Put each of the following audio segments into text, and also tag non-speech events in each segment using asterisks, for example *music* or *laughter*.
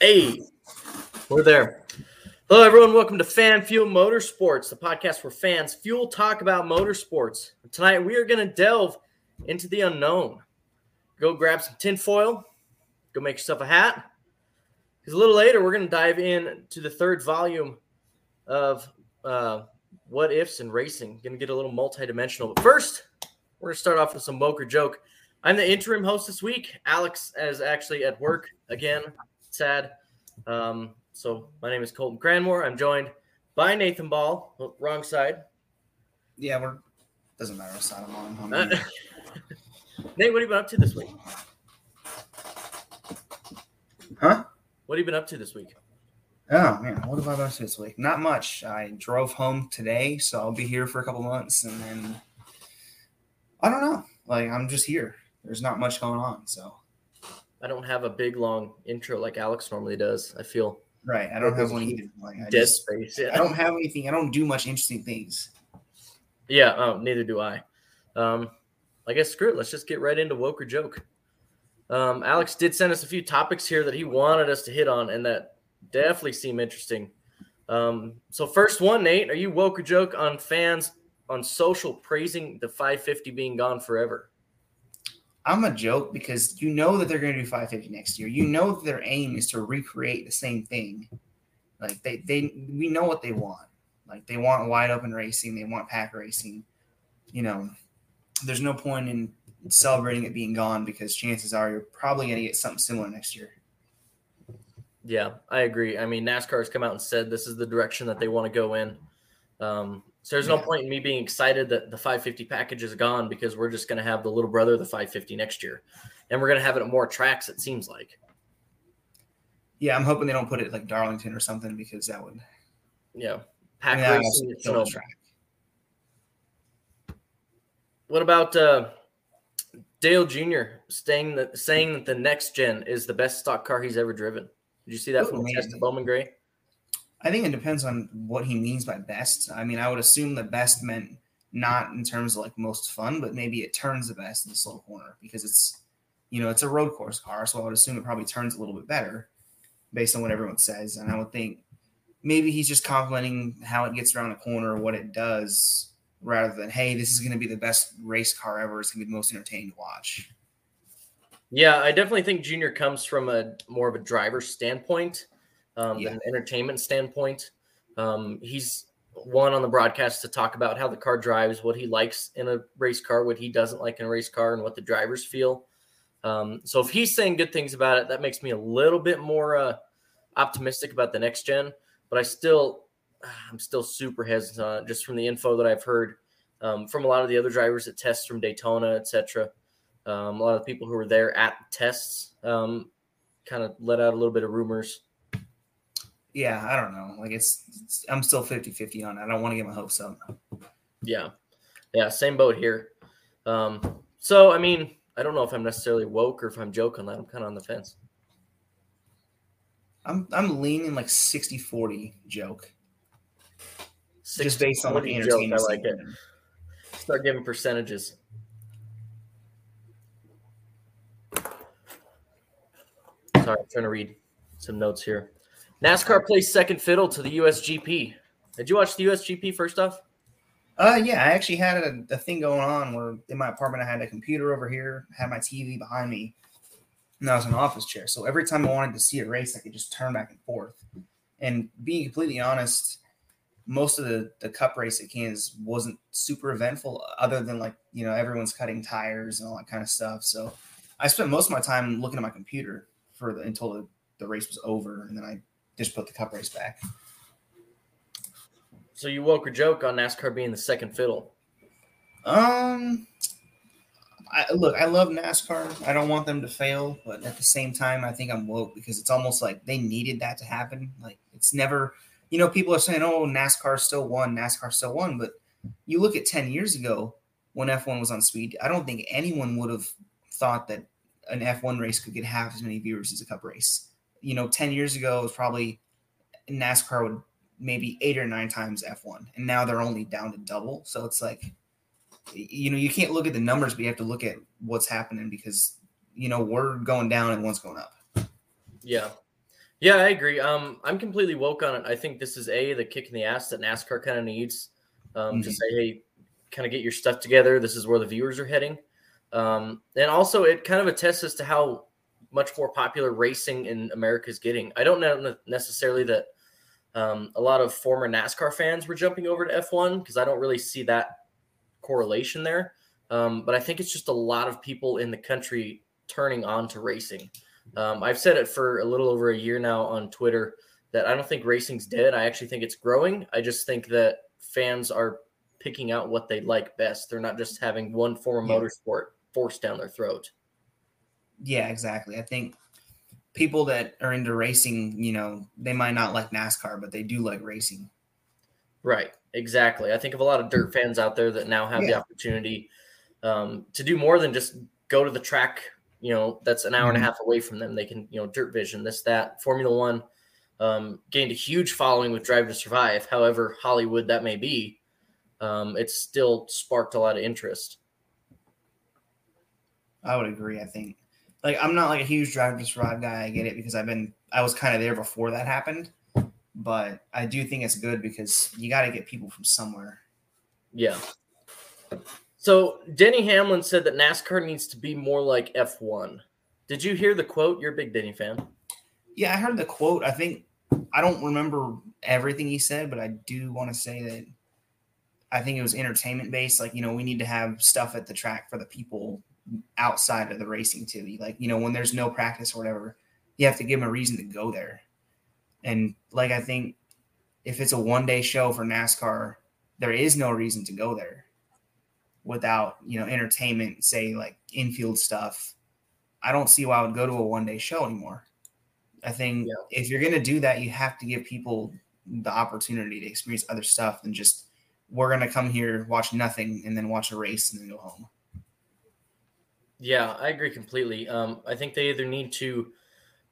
Hey, we're there. Hello, everyone. Welcome to Fan Fuel Motorsports, the podcast where fans fuel talk about motorsports. Tonight, we are going to delve into the unknown. Go grab some tinfoil, go make yourself a hat. Because a little later, we're going to dive in to the third volume of uh, What Ifs and Racing. Going to get a little multidimensional. But first, we're going to start off with some woke or joke. I'm the interim host this week. Alex is actually at work again sad. Um, so my name is Colton Cranmore. I'm joined by Nathan Ball. Oh, wrong side. Yeah, we're doesn't matter what side I'm on. *laughs* Uh, Nate, what have you been up to this week? Huh? What have you been up to this week? Oh man, what have I done this week? Not much. I drove home today, so I'll be here for a couple months, and then I don't know. Like I'm just here. There's not much going on, so I don't have a big long intro like Alex normally does. I feel right. I don't have one either. Like I dead just, space. Yeah. I don't have anything. I don't do much interesting things. Yeah. Oh, neither do I. Um, I guess screw it. Let's just get right into woke or joke. Um, Alex did send us a few topics here that he wanted us to hit on, and that definitely seem interesting. Um, so first one, Nate, are you woke or joke on fans on social praising the 550 being gone forever? I'm a joke because you know that they're going to do 550 next year. You know that their aim is to recreate the same thing. Like they, they, we know what they want. Like they want wide open racing. They want pack racing. You know, there's no point in celebrating it being gone because chances are you're probably going to get something similar next year. Yeah, I agree. I mean, NASCAR has come out and said this is the direction that they want to go in. Um, so there's no point in me being excited that the 550 package is gone because we're just going to have the little brother of the 550 next year, and we're going to have it at more tracks. It seems like. Yeah, I'm hoping they don't put it like Darlington or something because that would. Yeah, pack mean, racing. No track. What about uh, Dale Jr. saying that saying that the next gen is the best stock car he's ever driven? Did you see that Ooh, from test Bowman Gray? I think it depends on what he means by best. I mean, I would assume the best meant not in terms of like most fun, but maybe it turns the best in the slow corner because it's, you know, it's a road course car. So I would assume it probably turns a little bit better based on what everyone says. And I would think maybe he's just complimenting how it gets around the corner or what it does rather than, hey, this is going to be the best race car ever. It's going to be the most entertaining to watch. Yeah, I definitely think Junior comes from a more of a driver standpoint um, yeah. an entertainment standpoint. Um, he's one on the broadcast to talk about how the car drives, what he likes in a race car, what he doesn't like in a race car, and what the drivers feel. Um, so if he's saying good things about it, that makes me a little bit more uh, optimistic about the next gen. But I still, *sighs* I'm still super hesitant just from the info that I've heard um, from a lot of the other drivers at tests from Daytona, etc. Um, a lot of the people who were there at tests um, kind of let out a little bit of rumors yeah, I don't know. Like it's, it's I'm still 50-50 on it. I don't want to get my hopes up. Yeah. Yeah, same boat here. Um, so I mean, I don't know if I'm necessarily woke or if I'm joking that. I'm kind of on the fence. I'm I'm leaning like 60-40 joke. 60, Just based on the entertainment. I like it. Start giving percentages. Sorry, I'm trying to read some notes here. NASCAR plays second fiddle to the USGP. Did you watch the USGP first off? Uh, yeah, I actually had a, a, thing going on where in my apartment I had a computer over here, had my TV behind me, and I was an office chair. So every time I wanted to see a race, I could just turn back and forth. And being completely honest, most of the the Cup race at Kansas wasn't super eventful, other than like you know everyone's cutting tires and all that kind of stuff. So I spent most of my time looking at my computer for the, until the, the race was over, and then I just put the cup race back. So you woke a joke on NASCAR being the second fiddle. Um, I, look, I love NASCAR. I don't want them to fail, but at the same time, I think I'm woke because it's almost like they needed that to happen. Like it's never, you know, people are saying, "Oh, NASCAR still won, NASCAR still won," but you look at ten years ago when F1 was on speed. I don't think anyone would have thought that an F1 race could get half as many viewers as a Cup race you know, 10 years ago, it was probably NASCAR would maybe eight or nine times F1, and now they're only down to double. So it's like, you know, you can't look at the numbers, but you have to look at what's happening because, you know, we're going down and one's going up. Yeah. Yeah, I agree. Um, I'm completely woke on it. I think this is a the kick in the ass that NASCAR kind of needs. Um, Mhm. to say, hey, kind of get your stuff together. This is where the viewers are heading. Um, and also, it kind of attests as to how much more popular racing in America is getting. I don't know necessarily that um, a lot of former NASCAR fans were jumping over to F1 because I don't really see that correlation there. Um, but I think it's just a lot of people in the country turning on to racing. Um, I've said it for a little over a year now on Twitter that I don't think racing's dead. I actually think it's growing. I just think that fans are picking out what they like best. They're not just having one form of Yeah. motorsport forced down their throat. Yeah, exactly. I think people that are into racing, you know, they might not like NASCAR, but they do like racing. Right. Exactly. I think of a lot of dirt fans out there that now have the opportunity um, to do more than just go to the track. You know, that's an hour and a Mhm. half away from them. They can, you know, DIRTVision, this, that. Formula One um, gained a huge following with Drive to Survive. However, Hollywood that may be, um, it's still sparked a lot of interest. I would agree. I think, like, I'm not like a huge Drive to Survive guy. I get it because I've been, I was kind of there before that happened, but I do think it's good because you got to get people from somewhere. Yeah. So Denny Hamlin said that NASCAR needs to be more like F1. Did you hear the quote? You're a big Denny fan. Yeah, I heard the quote. I think I don't remember everything he said, but I do want to say that I think it was entertainment based. Like, you know, we need to have stuff at the track for the people outside of the racing too. Like, you know, when there's no practice or whatever, you have to give them a reason to go there. And like, I think if it's a one day show for NASCAR, there is no reason to go there without, you know, entertainment, say like infield stuff. I don't see why I would go to a one day show anymore. I think Yeah. if you're going to do that, you have to give people the opportunity to experience other stuff than just we're going to come here, watch nothing, and then watch a race and then go home. Yeah, I agree completely. Um, I think they either need to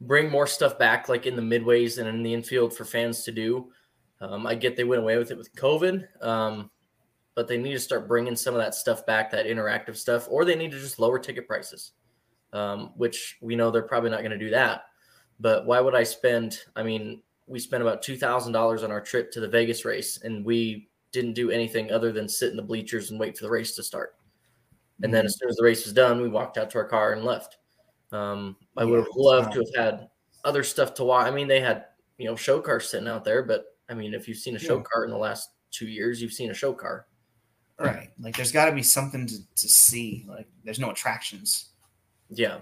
bring more stuff back, like in the midways and in the infield for fans to do. Um, I get they went away with it with COVID, um, but they need to start bringing some of that stuff back, that interactive stuff, or they need to just lower ticket prices, um, which we know they're probably not going to do that. But why would I spend? I mean, we spent about two thousand dollars on our trip to the Vegas race, and we didn't do anything other than sit in the bleachers and wait for the race to start. And then as soon as the race was done, we walked out to our car and left. Um, I would have loved to have had other stuff to watch. I mean, they had you know show cars sitting out there, but I mean, if you've seen a show Yeah. car in the last two years, you've seen a show car. Right. Like there's got to be something to, to see. Like there's no attractions. Yeah.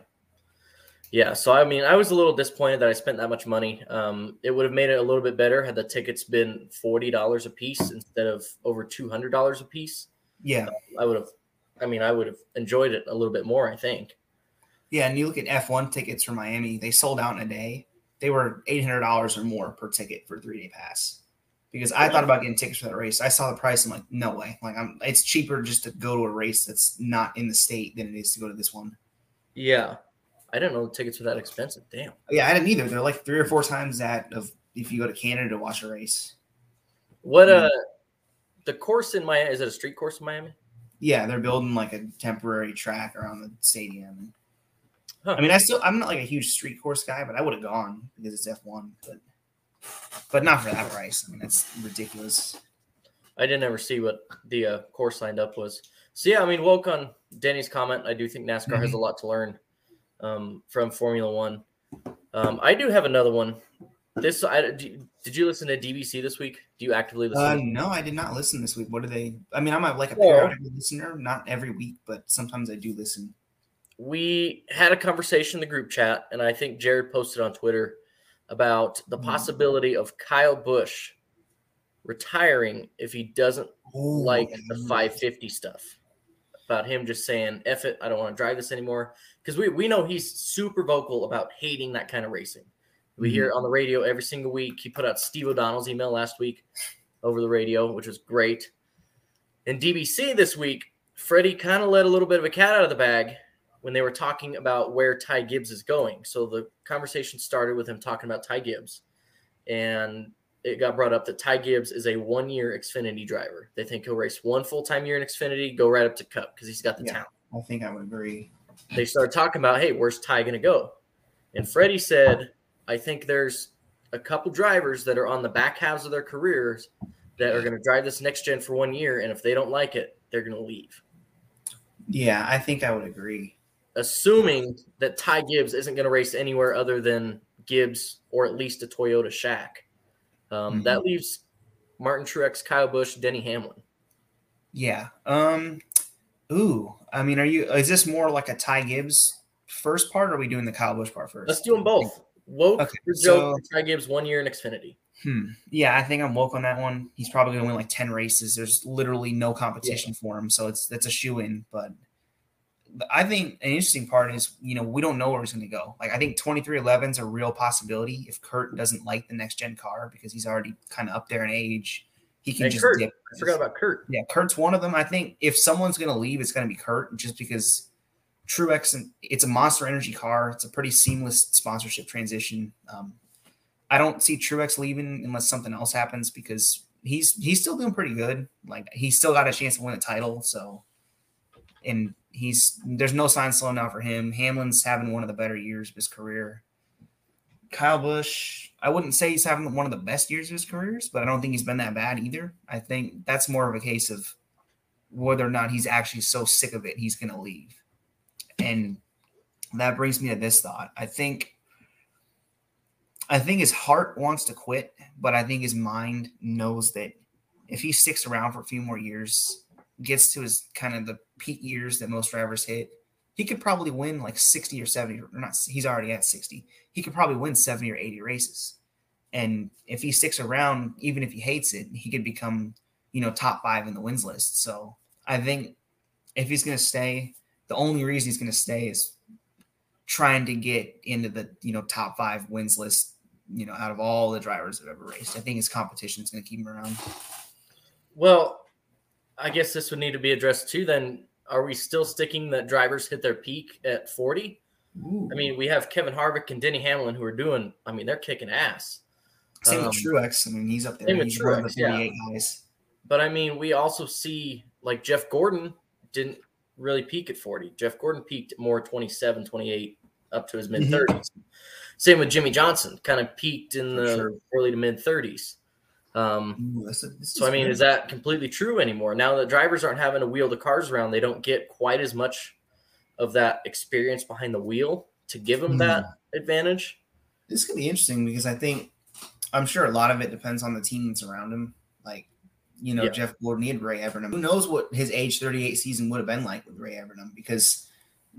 Yeah. So, I mean, I was a little disappointed that I spent that much money. Um, it would have made it a little bit better had the tickets been $40 a piece instead of over $200 a piece. Yeah. I would have, I mean, I would have enjoyed it a little bit more, I think. Yeah. And you look at F1 tickets for Miami, they sold out in a day. They were $800 or more per ticket for a three day pass. Because I thought about getting tickets for that race. I saw the price. I'm like, no way. Like, I'm. It's cheaper just to go to a race that's not in the state than it is to go to this one. Yeah. I didn't know the tickets were that expensive. Damn. Yeah, I didn't either. They're like three or four times that of if you go to Canada to watch a race. What, uh, the course in Miami, is it a street course in Miami? Yeah, they're building like a temporary track around the stadium. Huh. I mean, I still I'm not like a huge street course guy, but I would have gone because it's F1, but but not for that price. I mean, that's ridiculous. I didn't ever see what the uh, course lined up was. So yeah, I mean, woke on Danny's comment. I do think NASCAR has a lot to learn um, from Formula One. Um, I do have another one. This I, did you listen to DBC this week? Do you actively listen? Uh, no, I did not listen this week. What do they? I mean, I'm a, like a Well- periodic listener, not every week, but sometimes I do listen. we had a conversation in the group chat, and I think Jared posted on Twitter about the Mhm. possibility of Kyle Busch retiring if he doesn't like the 550 stuff. About him just saying, F it, I don't want to drive this anymore. Because we, we know he's super vocal about hating that kind of racing. We hear it mm-hmm. on the radio every single week. He put out Steve O'Donnell's email last week over the radio, which was great. In DBC this week, Freddie kind of let a little bit of a cat out of the bag when they were talking about where Ty Gibbs is going. So the conversation started with him talking about Ty Gibbs. And it got brought up that Ty Gibbs is a one year Xfinity driver. They think he'll race one full time year in Xfinity, go right up to Cup because he's got the Yeah. talent. I think I would agree. They started talking about, hey, where's Ty going to go? And Freddie said, I think there's a couple drivers that are on the back halves of their careers that are going to drive this next gen for one year, and if they don't like it, they're going to leave. Yeah, I think I would agree. Assuming that Ty Gibbs isn't going to race anywhere other than Gibbs or at least a Toyota Shack. Um, mm-hmm. That leaves Martin Truex, Kyle Busch, Denny Hamlin. Yeah. Um. Ooh. I mean, are you? Is this more like a Ty Gibbs first part, or are we doing the Kyle Busch part first? Let's do them both. Woke okay, for so, Ty Gibbs one year in Xfinity. Hmm. Yeah, I think I'm woke on that one. He's probably going to win like ten races. There's literally no competition yeah. for him, so it's that's a shoe in. But I think an interesting part is you know we don't know where he's going to go. Like I think 23XI is a real possibility if Kurt doesn't like the next gen car because he's already kind of up there in age. He can and just Kurt, dip. I forgot about Kurt. Yeah, Kurt's one of them. I think if someone's going to leave, it's going to be Kurt, just because Truex and it's a Monster Energy car. It's a pretty seamless sponsorship transition. Um, I don't see Truex leaving unless something else happens because he's he's still doing pretty good. Like he's still got a chance to win a title. So, and he's there's no sign slowing down for him. Hamlin's having one of the better years of his career. Kyle Busch, I wouldn't say he's having one of the best years of his careers, but I don't think he's been that bad either. I think that's more of a case of whether or not he's actually so sick of it he's going to leave. And that brings me to this thought. I think I think his heart wants to quit, but I think his mind knows that if he sticks around for a few more years, gets to his kind of the peak years that most drivers hit, he could probably win like 60 or 70 or not he's already at 60. He could probably win 70 or 80 races. And if he sticks around, even if he hates it, he could become, you know, top five in the wins list. So I think if he's to stay, the only reason he's going to stay is trying to get into the, you know, top five wins list you know, out of all the drivers that have ever raced. I think his competition is going to keep him around. Well, I guess this would need to be addressed too. Then, are we still sticking that drivers hit their peak at 40? I mean, we have Kevin Harvick and Denny Hamlin who are doing, I mean, they're kicking ass. Same um, with Truex. I mean, he's up there. Same He's Truex, one of the yeah. guys. But I mean, we also see like Jeff Gordon didn't really peak at 40. Jeff Gordon peaked more 27, 28 up to his mid 30s. Mm-hmm. Same with Jimmie Johnson, kind of peaked in the sure. early to mid 30s. Um, Ooh, is, so I mean, is that completely true anymore? Now that drivers aren't having to wheel the cars around, they don't get quite as much of that experience behind the wheel to give them mm. that advantage. This could be interesting because I think I'm sure a lot of it depends on the team that's around him. Like, you know, yeah. Jeff Gordon and Ray Evernham. Who knows what his age 38 season would have been like with Ray Evernham because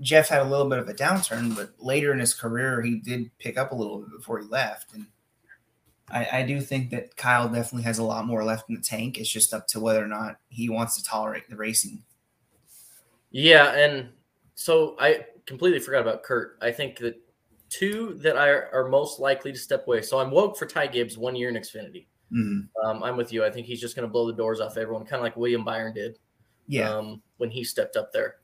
Jeff had a little bit of a downturn, but later in his career, he did pick up a little bit before he left. And I, I, do think that Kyle definitely has a lot more left in the tank. It's just up to whether or not he wants to tolerate the racing. Yeah, and so I completely forgot about Kurt. I think that two that are, are most likely to step away. So I'm woke for Ty Gibbs one year in Xfinity. Mm-hmm. Um, I'm with you. I think he's just going to blow the doors off everyone, kind of like William Byron did. Yeah. Um, when he stepped up there.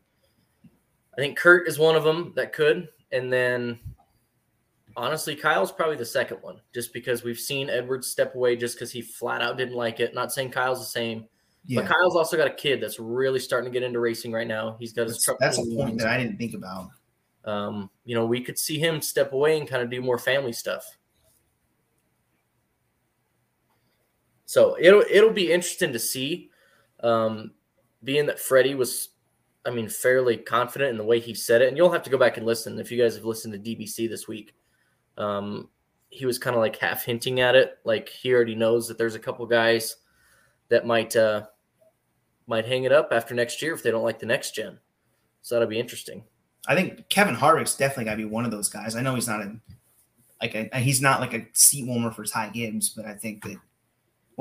I think Kurt is one of them that could, and then honestly, Kyle's probably the second one, just because we've seen Edwards step away just because he flat out didn't like it. Not saying Kyle's the same, yeah. but Kyle's also got a kid that's really starting to get into racing right now. He's got his that's, truck. That's a point that I didn't think about. Um, you know, we could see him step away and kind of do more family stuff. So it'll it'll be interesting to see. Um, being that Freddie was I mean, fairly confident in the way he said it. And you'll have to go back and listen if you guys have listened to DBC this week. Um, he was kind of like half hinting at it, like he already knows that there's a couple guys that might uh, might hang it up after next year if they don't like the next gen. So that'll be interesting. I think Kevin Harvick's definitely got to be one of those guys. I know he's not a like a, he's not like a seat warmer for Ty Gibbs, but I think that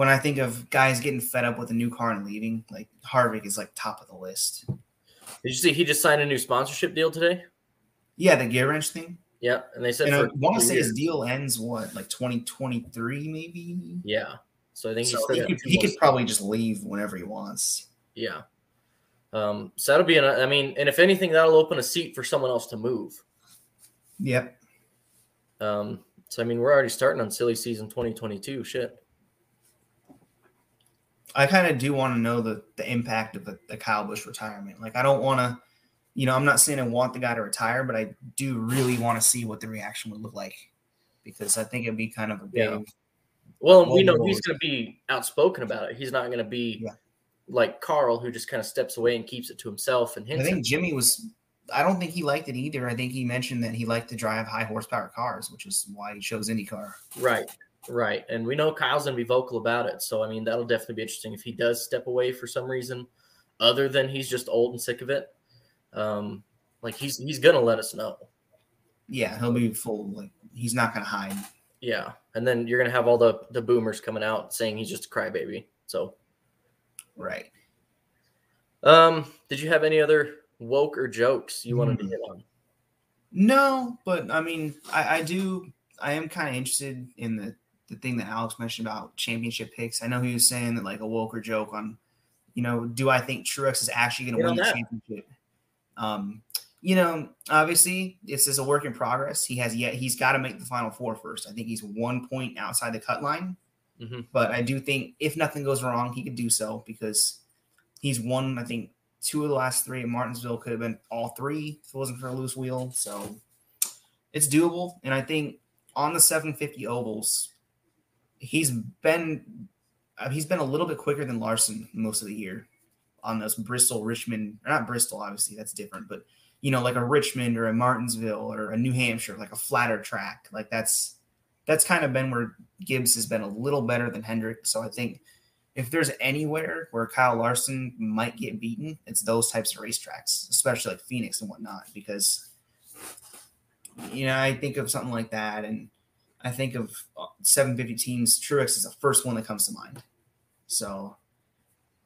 when I think of guys getting fed up with a new car and leaving, like Harvick is like top of the list. Did you see he just signed a new sponsorship deal today? Yeah, the GearWrench thing. Yeah, and they said and I want to say his deal ends what, like twenty twenty three, maybe. Yeah, so I think so he could, he could probably just leave whenever he wants. Yeah. Um, so that'll be an. I mean, and if anything, that'll open a seat for someone else to move. Yep. Um. So I mean, we're already starting on silly season twenty twenty two. Shit. I kind of do want to know the the impact of the, the Kyle Busch retirement. Like I don't want to, you know, I'm not saying I want the guy to retire, but I do really want to see what the reaction would look like. because I think it'd be kind of a big. Yeah. Well, we know he's going to be outspoken about it. He's not going to be Yeah. like Carl, who just kind of steps away and keeps it to himself and I think Jimmy was. I don't think he liked it either. I think he mentioned that he liked to drive high horsepower cars, which is why he chose IndyCar. Right, right. And we know Kyle's going to be vocal about it. So, I mean, that'll definitely be interesting if he does step away for some reason, other than he's just old and sick of it. Um, like he's he's going to let us know. Yeah, he'll be full. Like he's not going to hide. Yeah, and then you're going to have all the the boomers coming out saying he's just a crybaby. So, Right. um, did you have any other woke or jokes you wanted to Hmm. hit on? No, but I mean, I, I do. I am kind of interested in the the thing that Alex mentioned about championship picks. I know he was saying that like a Walker joke on, you know, do I think Truex is actually going to win the that. championship? Um, you know, obviously this is a work in progress. He has yet he's got to make the final four first. I think he's one point outside the cut line, Mhm. but I do think if nothing goes wrong, he could do so because he's won. I think two of the last three at Martinsville could have been all three if it wasn't for a loose wheel. So it's doable. And I think on the 750 ovals, he's been uh, he's been a little bit quicker than Larson most of the year on those Bristol, Richmond not Bristol, obviously that's different, but you know, like a Richmond or a Martinsville or a New Hampshire, like a flatter track. Like that's that's kind of been where Gibbs has been a little better than Hendrick. So I think if there's anywhere where Kyle Larson might get beaten, it's those types of racetracks, especially like Phoenix and whatnot, because you know I think of something like that, and I think of uh, 750 teams. Truex is the first one that comes to mind. So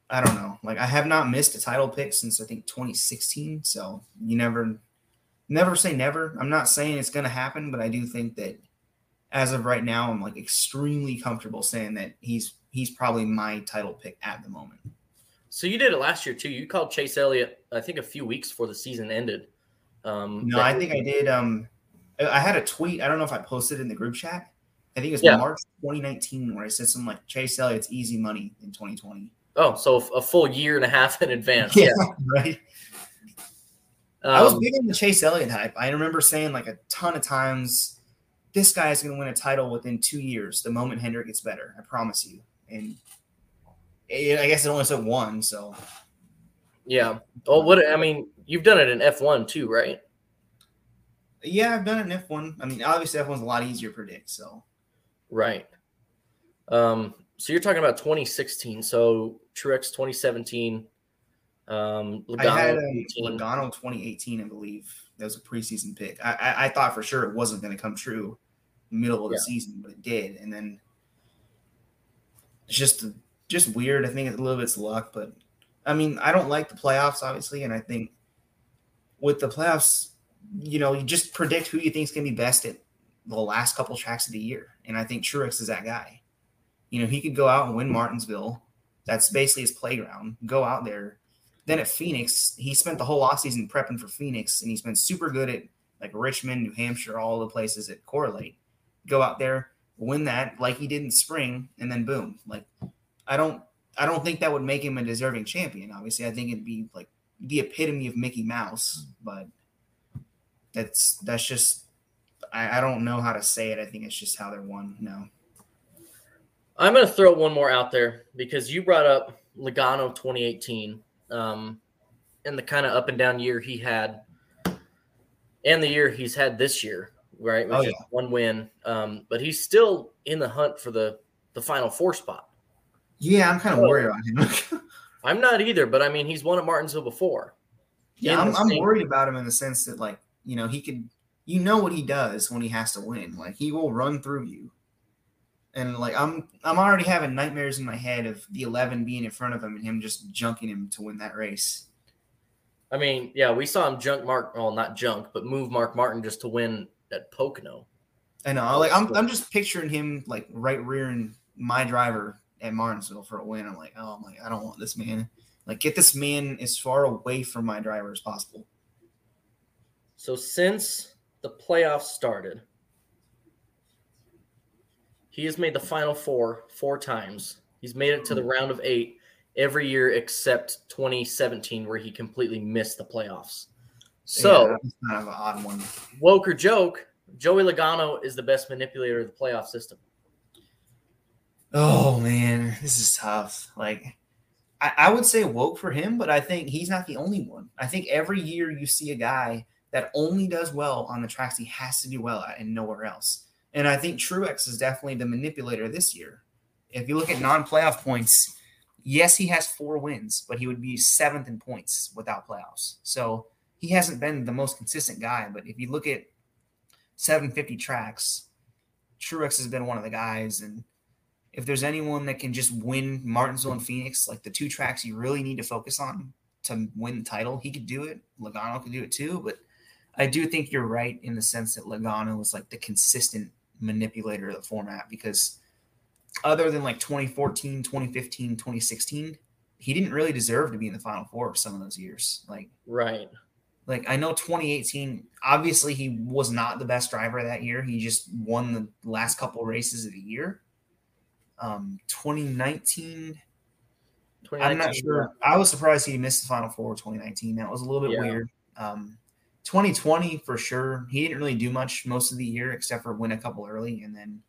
I don't know. Like I have not missed a title pick since I think 2016. So you never, never say never. I'm not saying it's going to happen, but I do think that as of right now, I'm like extremely comfortable saying that he's he's probably my title pick at the moment. So you did it last year too. You called Chase Elliott, I think, a few weeks before the season ended. Um, No, I think I did. Um, I had a tweet. I don't know if I posted it in the group chat. I think it was Yeah. March 2019 where I said something like Chase Elliott's easy money in 2020. Oh, so a full year and a half in advance. *laughs* Yeah. right. I was Um, big on the Chase Elliott hype. I remember saying like a ton of times, this guy is going to win a title within two years. The moment Hendrick gets better, I promise you. And it, I guess it only took one. So yeah. Oh, what I mean, you've done it in F one too, right? Yeah, I've done it in F1. I mean, obviously F1's a lot easier to predict. So Right. Um, so you're talking about 2016. So Truex 2017. Um, I had Logano um, Logano 2018, I believe. That was a preseason pick. I, I, I thought for sure it wasn't going to come true middle of the Yeah. season, but it did. And then it's just just weird. I think it's a little bit's luck, but I mean, I don't like the playoffs, obviously, and I think with the playoffs, you know, you just predict who you think is going to be best at the last couple tracks of the year, and I think Truex is that guy. You know, he could go out and win Martinsville. That's basically his playground. Go out there. Then at Phoenix, he spent the whole offseason prepping for Phoenix, and he's been super good at like Richmond, New Hampshire, all the places that correlate. Go out there, win that like he did in spring, and then boom. Like I don't I don't think that would make him a deserving champion. Obviously, I think it'd be like the epitome of Mickey Mouse, but that's that's just I, I don't know how to say it. I think it's just how they're won. No. I'm going to throw one more out there because you brought up Logano 2018 um, and the kind of up and down year he had, and the year he's had this year, right? Which Oh, is yeah. one win, um, but he's still in the hunt for the the final four spot. Yeah, I'm kind of worried about him. *laughs* I'm not either, but I mean he's won at Martinsville before. Yeah, I'm, I'm worried about him in the sense that, like, you know, he could, you know, what he does when he has to win. Like, he will run through you, and like, I'm, I'm already having nightmares in my head of the 11 being in front of him and him just junking him to win that race. I mean, yeah, we saw him junk Mark, well, not junk, but move Mark Martin just to win at Pocono. I know, like, I'm, I'm just picturing him like right rearing my driver at Martinsville for a win. I'm like, oh, I'm like, I don't want this man. Like, get this man as far away from my driver as possible. So since the playoffs started, he has made the final four four times. He's made it to the round of eight every year except 2017, where he completely missed the playoffs. So, Yeah, it's kind of an odd one. woke or joke, Joey Logano is the best manipulator of the playoff system. Oh man, this is tough. Like I, I would say woke for him, but I think he's not the only one. I think every year you see a guy that only does well on the tracks he has to do well at and nowhere else. And I think Truex is definitely the manipulator this year. If you look at non-playoff points, yes, he has four wins, but he would be seventh in points without playoffs. So he hasn't been the most consistent guy. But if you look at 750 tracks, Truex has been one of the guys. And if there's anyone that can just win Martinsville and Phoenix, like the two tracks you really need to focus on to win the title, he could do it. Logano could do it too. But I do think you're right in the sense that Logano was like the consistent manipulator of the format because other than like 2014, 2015, 2016, he didn't really deserve to be in the final four of some of those years. Like, right. Like I know 2018, obviously he was not the best driver that year. He just won the last couple races of the year. Um, 2019, 2019 I'm not sure. I was surprised he missed the final four of 2019. That was a little bit yeah. weird. Um, 2020 for sure. He didn't really do much most of the year except for win a couple early and then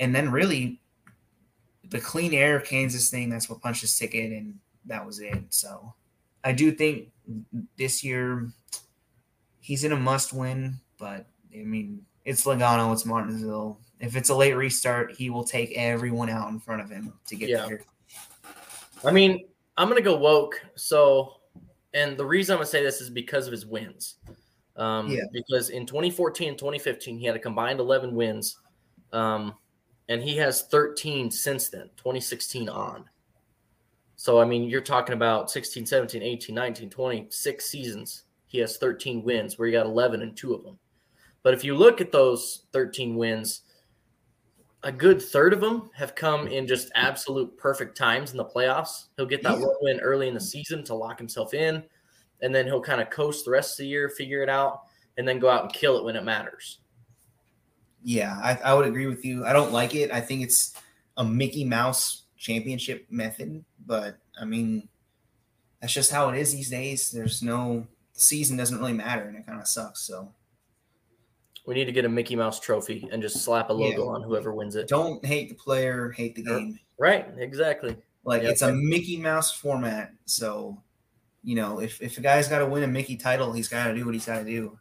and then really the clean air Kansas thing, that's what punched his ticket and that was it. So I do think this year he's in a must win, but I mean, it's Logano, it's Martinsville. If it's a late restart, he will take everyone out in front of him to get yeah. there. I mean, I'm gonna go woke. So, and the reason I'm gonna say this is because of his wins. Um, yeah. Because in 2014 and 2015, he had a combined 11 wins, um, and he has 13 since then, 2016 on. So, I mean, you're talking about 16, 17, 18, 19, 20, six seasons. He has 13 wins where he got 11 in two of them. But if you look at those 13 wins, a good third of them have come in just absolute perfect times in the playoffs. He'll get that one win early in the season to lock himself in, and then he'll kind of coast the rest of the year, figure it out, and then go out and kill it when it matters. Yeah, I, I would agree with you. I don't like it. I think it's a Mickey Mouse championship method, but I mean, that's just how it is these days. There's no season doesn't really matter, and it kind of sucks. So we need to get a Mickey Mouse trophy and just slap a logo yeah. on whoever wins it. Don't hate the player, hate the game. Right, exactly. Like yep. it's a Mickey Mouse format, so you know if if a guy's got to win a Mickey title, he's got to do what he's got to do.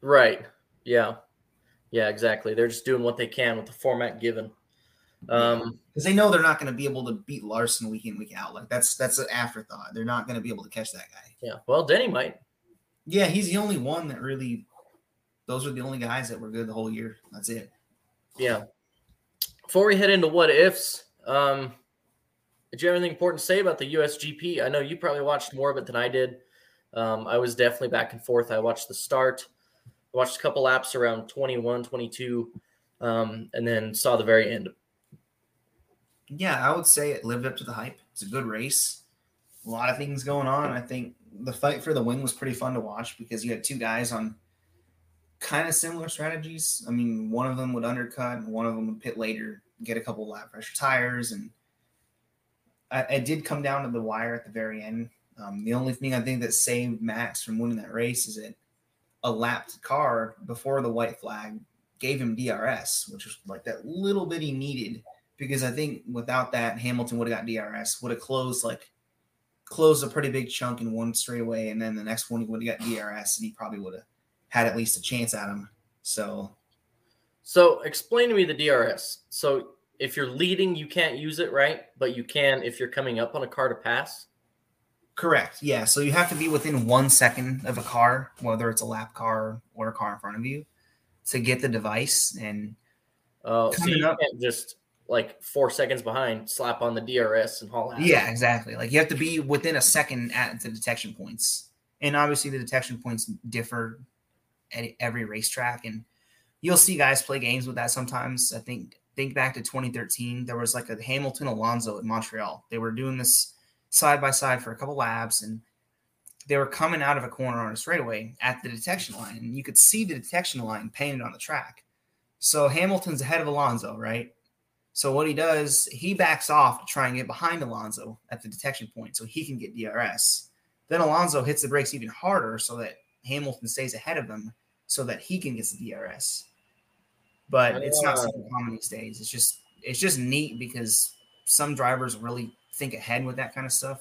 Right. Yeah. Yeah. Exactly. They're just doing what they can with the format given. Um, because they know they're not going to be able to beat Larson week in week out. Like that's that's an afterthought. They're not going to be able to catch that guy. Yeah. Well, Denny might. Yeah, he's the only one that really. Those are the only guys that were good the whole year. That's it. Yeah. Before we head into what ifs, um, did you have anything important to say about the USGP? I know you probably watched more of it than I did. Um, I was definitely back and forth. I watched the start, I watched a couple laps around 21, 22, um, and then saw the very end yeah, I would say it lived up to the hype. It's a good race. A lot of things going on. I think the fight for the win was pretty fun to watch because you had two guys on kind of similar strategies. I mean, one of them would undercut and one of them would pit later, get a couple lap pressure tires. And I, I did come down to the wire at the very end. Um, the only thing I think that saved Max from winning that race is that a lapped car before the white flag gave him DRS, which was like that little bit he needed because I think without that, Hamilton would have got DRS, would have closed like closed a pretty big chunk in one straightaway, and then the next one he would have got DRS, and he probably would have had at least a chance at him. So, so explain to me the DRS. So if you're leading, you can't use it, right? But you can if you're coming up on a car to pass. Correct. Yeah. So you have to be within one second of a car, whether it's a lap car or a car in front of you, to get the device. And uh, so you up, can't just like four seconds behind, slap on the DRS and haul out. Yeah, exactly. Like you have to be within a second at the detection points. And obviously the detection points differ at every racetrack. And you'll see guys play games with that sometimes. I think think back to 2013, there was like a Hamilton Alonso at Montreal. They were doing this side by side for a couple laps and they were coming out of a corner on a straightaway at the detection line. And you could see the detection line painted on the track. So Hamilton's ahead of Alonso, right? So what he does, he backs off to try and get behind Alonso at the detection point so he can get DRS. Then Alonso hits the brakes even harder so that Hamilton stays ahead of him. So that he can get the DRS. But it's not super common these days. It's just it's just neat because some drivers really think ahead with that kind of stuff.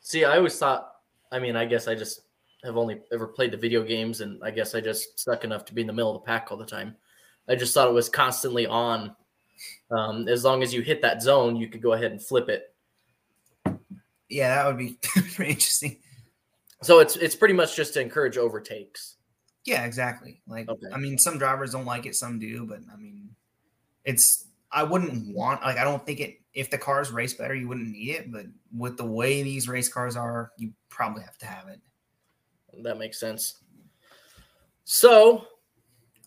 See, I always thought. I mean, I guess I just have only ever played the video games, and I guess I just stuck enough to be in the middle of the pack all the time. I just thought it was constantly on. Um, as long as you hit that zone, you could go ahead and flip it. Yeah, that would be *laughs* pretty interesting. So it's it's pretty much just to encourage overtakes. Yeah, exactly. Like, Okay. I mean, some drivers don't like it, some do, but I mean, it's. I wouldn't want like I don't think it. If the cars race better, you wouldn't need it. But with the way these race cars are, you probably have to have it. That makes sense. So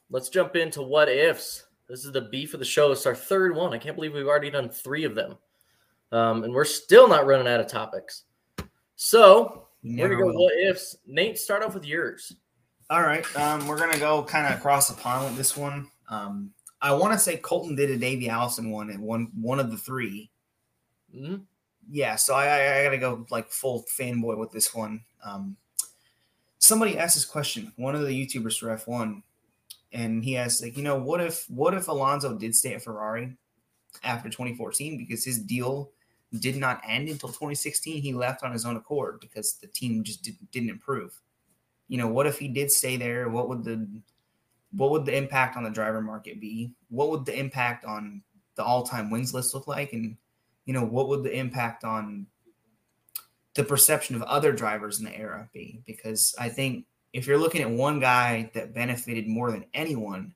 let's jump into what ifs. This is the beef of the show. It's our third one. I can't believe we've already done three of them. Um, and we're still not running out of topics. So we're gonna go what ifs. Nate, start off with yours. All right, um, we're gonna go kind of across the pond with this one. Um, I want to say Colton did a Davey Allison one and one one of the three. Mhm. Yeah, so I, I, I gotta go like full fanboy with this one. Um, somebody asked this question, one of the YouTubers for F1, and he asked like, you know, what if what if Alonso did stay at Ferrari after 2014 because his deal did not end until 2016? He left on his own accord because the team just did, didn't improve. You know, what if he did stay there? What would the what would the impact on the driver market be? What would the impact on the all-time wins list look like? And you know, what would the impact on the perception of other drivers in the era be? Because I think if you're looking at one guy that benefited more than anyone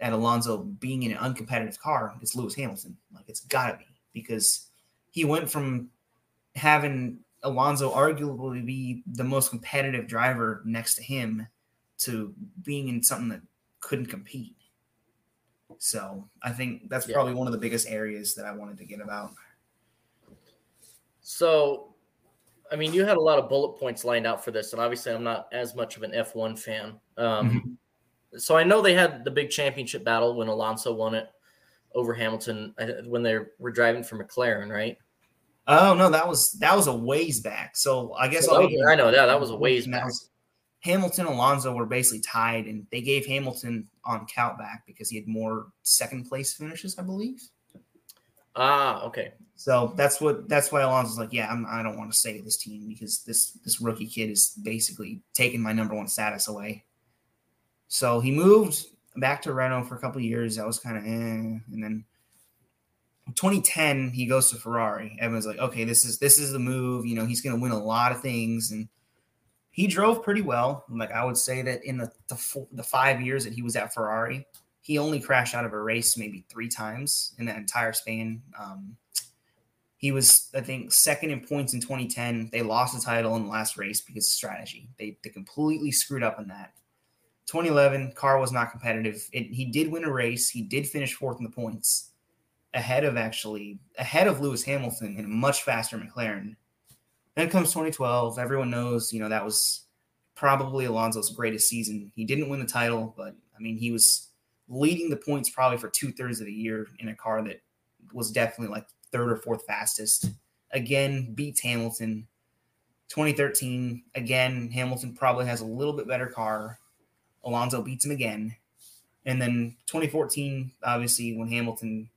at Alonso being in an uncompetitive car, it's Lewis Hamilton. Like it's gotta be because he went from having Alonso arguably be the most competitive driver next to him to being in something that couldn't compete. So I think that's Yeah. probably one of the biggest areas that I wanted to get about. So, I mean, you had a lot of bullet points lined out for this, and obviously, I'm not as much of an F1 fan. Um, So I know they had the big championship battle when Alonso won it over Hamilton uh, when they were driving for McLaren, right? Oh no, that was that was a ways back. So I guess So I'll that give was- I know that that was a ways back. was- Hamilton and Alonso were basically tied, and they gave Hamilton on count back because he had more second place finishes, I believe. Ah, okay. So that's what that's why Alonso's like, yeah, I'm, I don't want to with this team because this this rookie kid is basically taking my number one status away. So he moved back to Renault for a couple years. That was kind of, eh. and then 2010 he goes to Ferrari. Everyone's like, okay, this is this is the move. You know, he's going to win a lot of things, and he drove pretty well. Like I would say that in the the, four, the five years that he was at Ferrari, he only crashed out of a race maybe three times in that entire span. Um, he was, I think, second in points in 2010. They lost the title in the last race because of strategy. They, they completely screwed up in that. 2011, car was not competitive. It, he did win a race. He did finish fourth in the points, ahead of actually ahead of Lewis Hamilton in a much faster McLaren. Then comes 2012. Everyone knows, you know, that was probably Alonso's greatest season. He didn't win the title, but I mean, he was leading the points probably for two thirds of the year in a car that was definitely like third or fourth fastest. Again, beats Hamilton. 2013, again, Hamilton probably has a little bit better car. Alonso beats him again. And then 2014, obviously, when Hamilton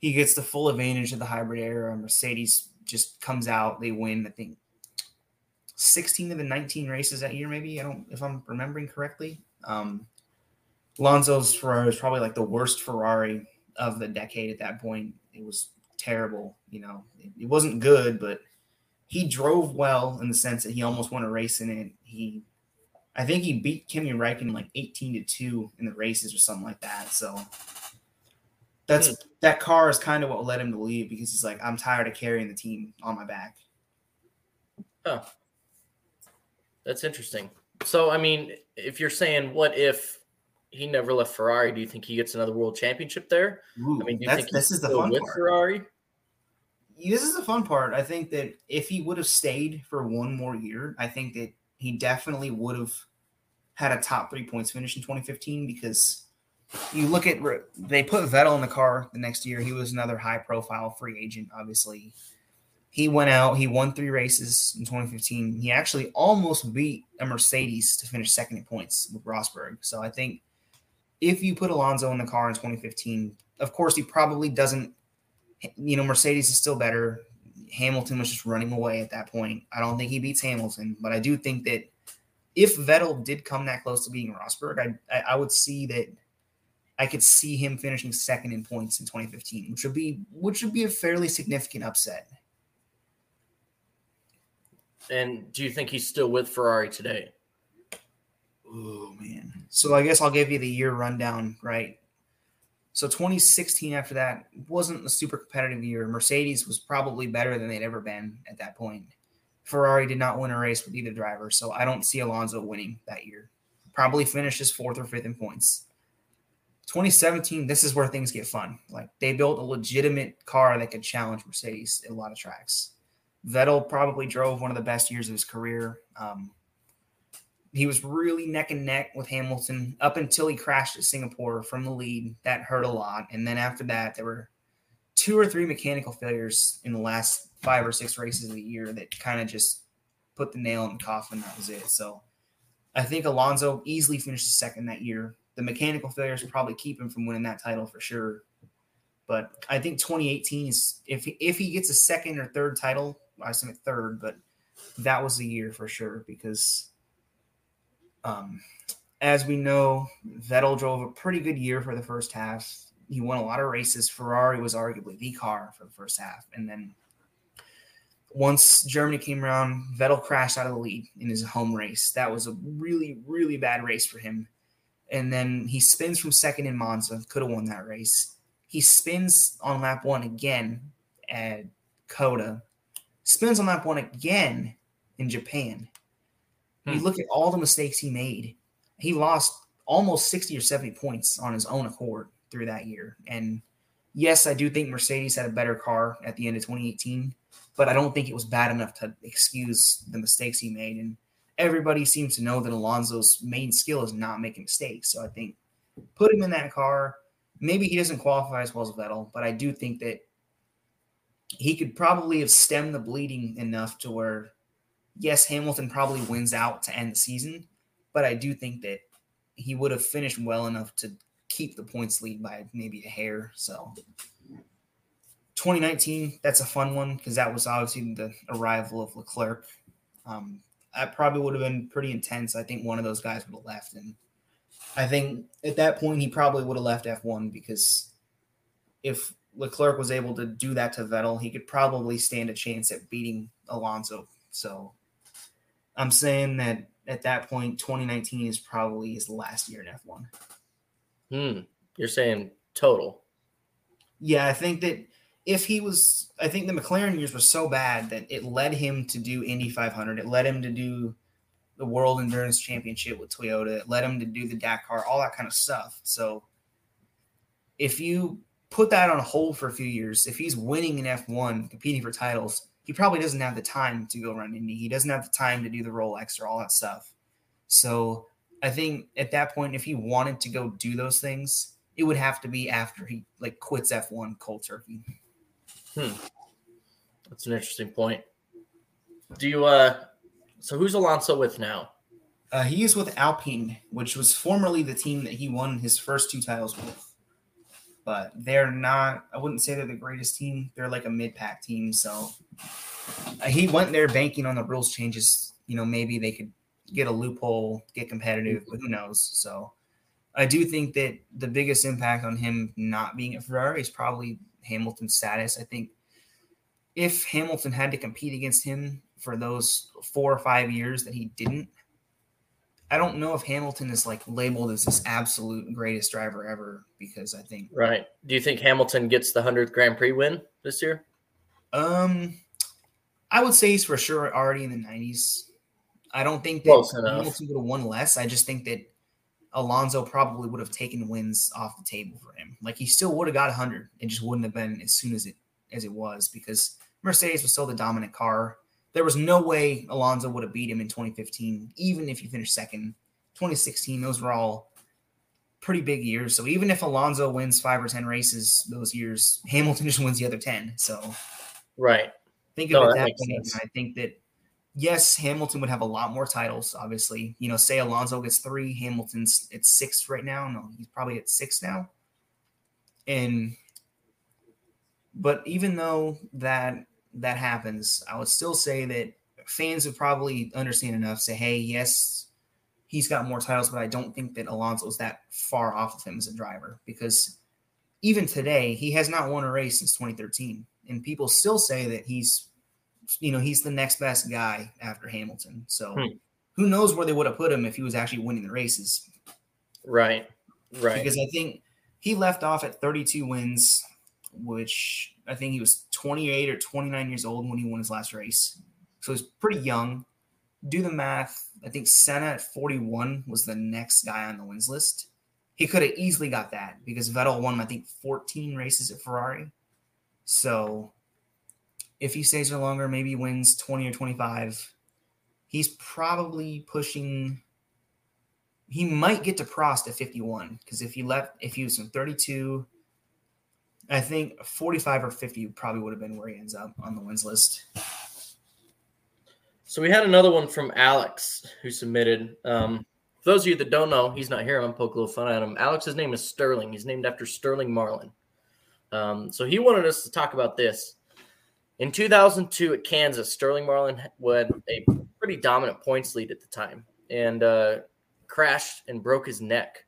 he gets the full advantage of the hybrid era, Mercedes just comes out, they win, I think 16 of the 19 races that year, maybe. I don't if I'm remembering correctly. Um Alonso's Ferrari was probably like the worst Ferrari of the decade at that point. It was terrible, you know. It, it wasn't good, but he drove well in the sense that he almost won a race in it. He I think he beat Kimi Räikkönen like 18 to 2 in the races or something like that. So that's hmm. that car is kind of what led him to leave because he's like, I'm tired of carrying the team on my back. Oh, that's interesting. So, I mean, if you're saying what if he never left Ferrari, do you think he gets another world championship there? Ooh, I mean, do you think this is the fun with part. Ferrari? this is the fun part. I think that if he would have stayed for one more year, I think that he definitely would have had a top three points finish in 2015 because you look at they put Vettel in the car the next year. He was another high profile free agent, obviously. he went out, he won three races in 2015. He actually almost beat a Mercedes to finish second in points with Rosberg. So I think if you put Alonso in the car in 2015, of course, he probably doesn't, you know, Mercedes is still better. Hamilton was just running away at that point. I don't think he beats Hamilton, but I do think that if Vettel did come that close to being Rosberg, I, I, I would see that I could see him finishing second in points in 2015, which would be which would be a fairly significant upset. And do you think he's still with Ferrari today? Oh man. So I guess I'll give you the year rundown, right? So 2016 after that wasn't a super competitive year. Mercedes was probably better than they'd ever been at that point. Ferrari did not win a race with either driver, so I don't see Alonso winning that year. Probably finishes fourth or fifth in points. 2017, this is where things get fun. Like they built a legitimate car that could challenge Mercedes at a lot of tracks. Vettel probably drove one of the best years of his career. Um, he was really neck and neck with Hamilton up until he crashed at Singapore from the lead. That hurt a lot. And then after that, there were two or three mechanical failures in the last five or six races of the year that kind of just put the nail in the coffin. That was it. So I think Alonso easily finished second that year. The mechanical failures probably keep him from winning that title for sure. But I think 2018 is if if he gets a second or third title, I assume third, but that was the year for sure because um, as we know, Vettel drove a pretty good year for the first half. He won a lot of races. Ferrari was arguably the car for the first half. And then once Germany came around, Vettel crashed out of the lead in his home race. That was a really, really bad race for him. And then he spins from second in Monza, could have won that race. He spins on lap one again at COTA, spins on lap one again in Japan, Hmm. You look at all the mistakes he made. He lost almost 60 or 70 points on his own accord through that year. And yes, I do think Mercedes had a better car at the end of 2018, but I don't think it was bad enough to excuse the mistakes he made. And everybody seems to know that Alonso's main skill is not making mistakes. So I think put him in that car. Maybe he doesn't qualify as well as Vettel, but I do think that he could probably have stemmed the bleeding enough to where yes, Hamilton probably wins out to end the season, but I do think that he would have finished well enough to keep the points lead by maybe a hair. So 2019, that's a fun one because that was obviously the arrival of Leclerc. Um, that probably would have been pretty intense. I think one of those guys would have left. And I think at that point, he probably would have left F1 because if Leclerc was able to do that to Vettel, he could probably stand a chance at beating Alonso. So I'm saying that at that point, 2019 is probably his last year in F1. Hmm. You're saying total? Yeah, I think that if he was, I think the McLaren years were so bad that it led him to do Indy 500. It led him to do the World Endurance Championship with Toyota. It led him to do the Dakar, all that kind of stuff. So if you put that on hold for a few years, if he's winning in F1, competing for titles, he probably doesn't have the time to go run Indy. He doesn't have the time to do the Rolex or all that stuff. So I think at that point, if he wanted to go do those things, it would have to be after he like quits F1 cold turkey. Hmm. That's an interesting point. Do you uh so who's Alonso with now? Uh, he is with Alpine, which was formerly the team that he won his first two titles with but they're not. I wouldn't say they're the greatest team. They're like a mid-pack team. So uh, he went there banking on the rules changes. You know, maybe they could get a loophole, get competitive, but who knows? So I do think that the biggest impact on him not being at Ferrari is probably Hamilton's status. I think if Hamilton had to compete against him for those four or five years that he didn't, I don't know if Hamilton is like labeled as this absolute greatest driver ever because I think right. Do you think Hamilton gets the hundredth Grand Prix win this year? Um, I would say he's for sure already in the nineties. I don't think that Hamilton would have won less. I just think that Alonso probably would have taken wins off the table for him. Like he still would have got hundred. It just wouldn't have been as soon as it as it was because Mercedes was still the dominant car. There was no way Alonso would have beat him in 2015, even if he finished second. 2016, those were all pretty big years. So even if Alonso wins five or 10 races those years, Hamilton just wins the other 10. So, right. Think of No, it that that way. And I think that yes, Hamilton would have a lot more titles. Obviously, you know, say Alonso gets three, Hamilton's at six right now. No, he's probably at six now. And but even though that that happens, I would still say that fans would probably understand enough. Say, hey, yes, he's got more titles, but I don't think that Alonso's that far off of him as a driver because even today he has not won a race since 2013, and people still say that he's, you know, he's the next best guy after Hamilton. So Hmm. who knows where they would have put him if he was actually winning the races? Right. Right. Because I think he left off at 32 wins, which I think he was 28 or 29 years old when he won his last race. So he's pretty young. Do the math. I think Senna at 41 was the next guy on the wins list. He could have easily got that because Vettel won, I think, 14 races at Ferrari. So if he stays there longer, maybe wins 20 or 25. He's probably pushing he might get to Prost at 51 because if he left, if he was in 32, I think 45 or 50 probably would have been where he ends up on the wins list. So we had another one from Alex who submitted. Um, for those of you that don't know, he's not here. I'm poke a little fun at him. Alex's name is Sterling. He's named after Sterling Marlin. Um, so he wanted us to talk about this. In 2002 at Kansas, Sterling Marlin had a pretty dominant points lead at the time and uh, crashed and broke his neck.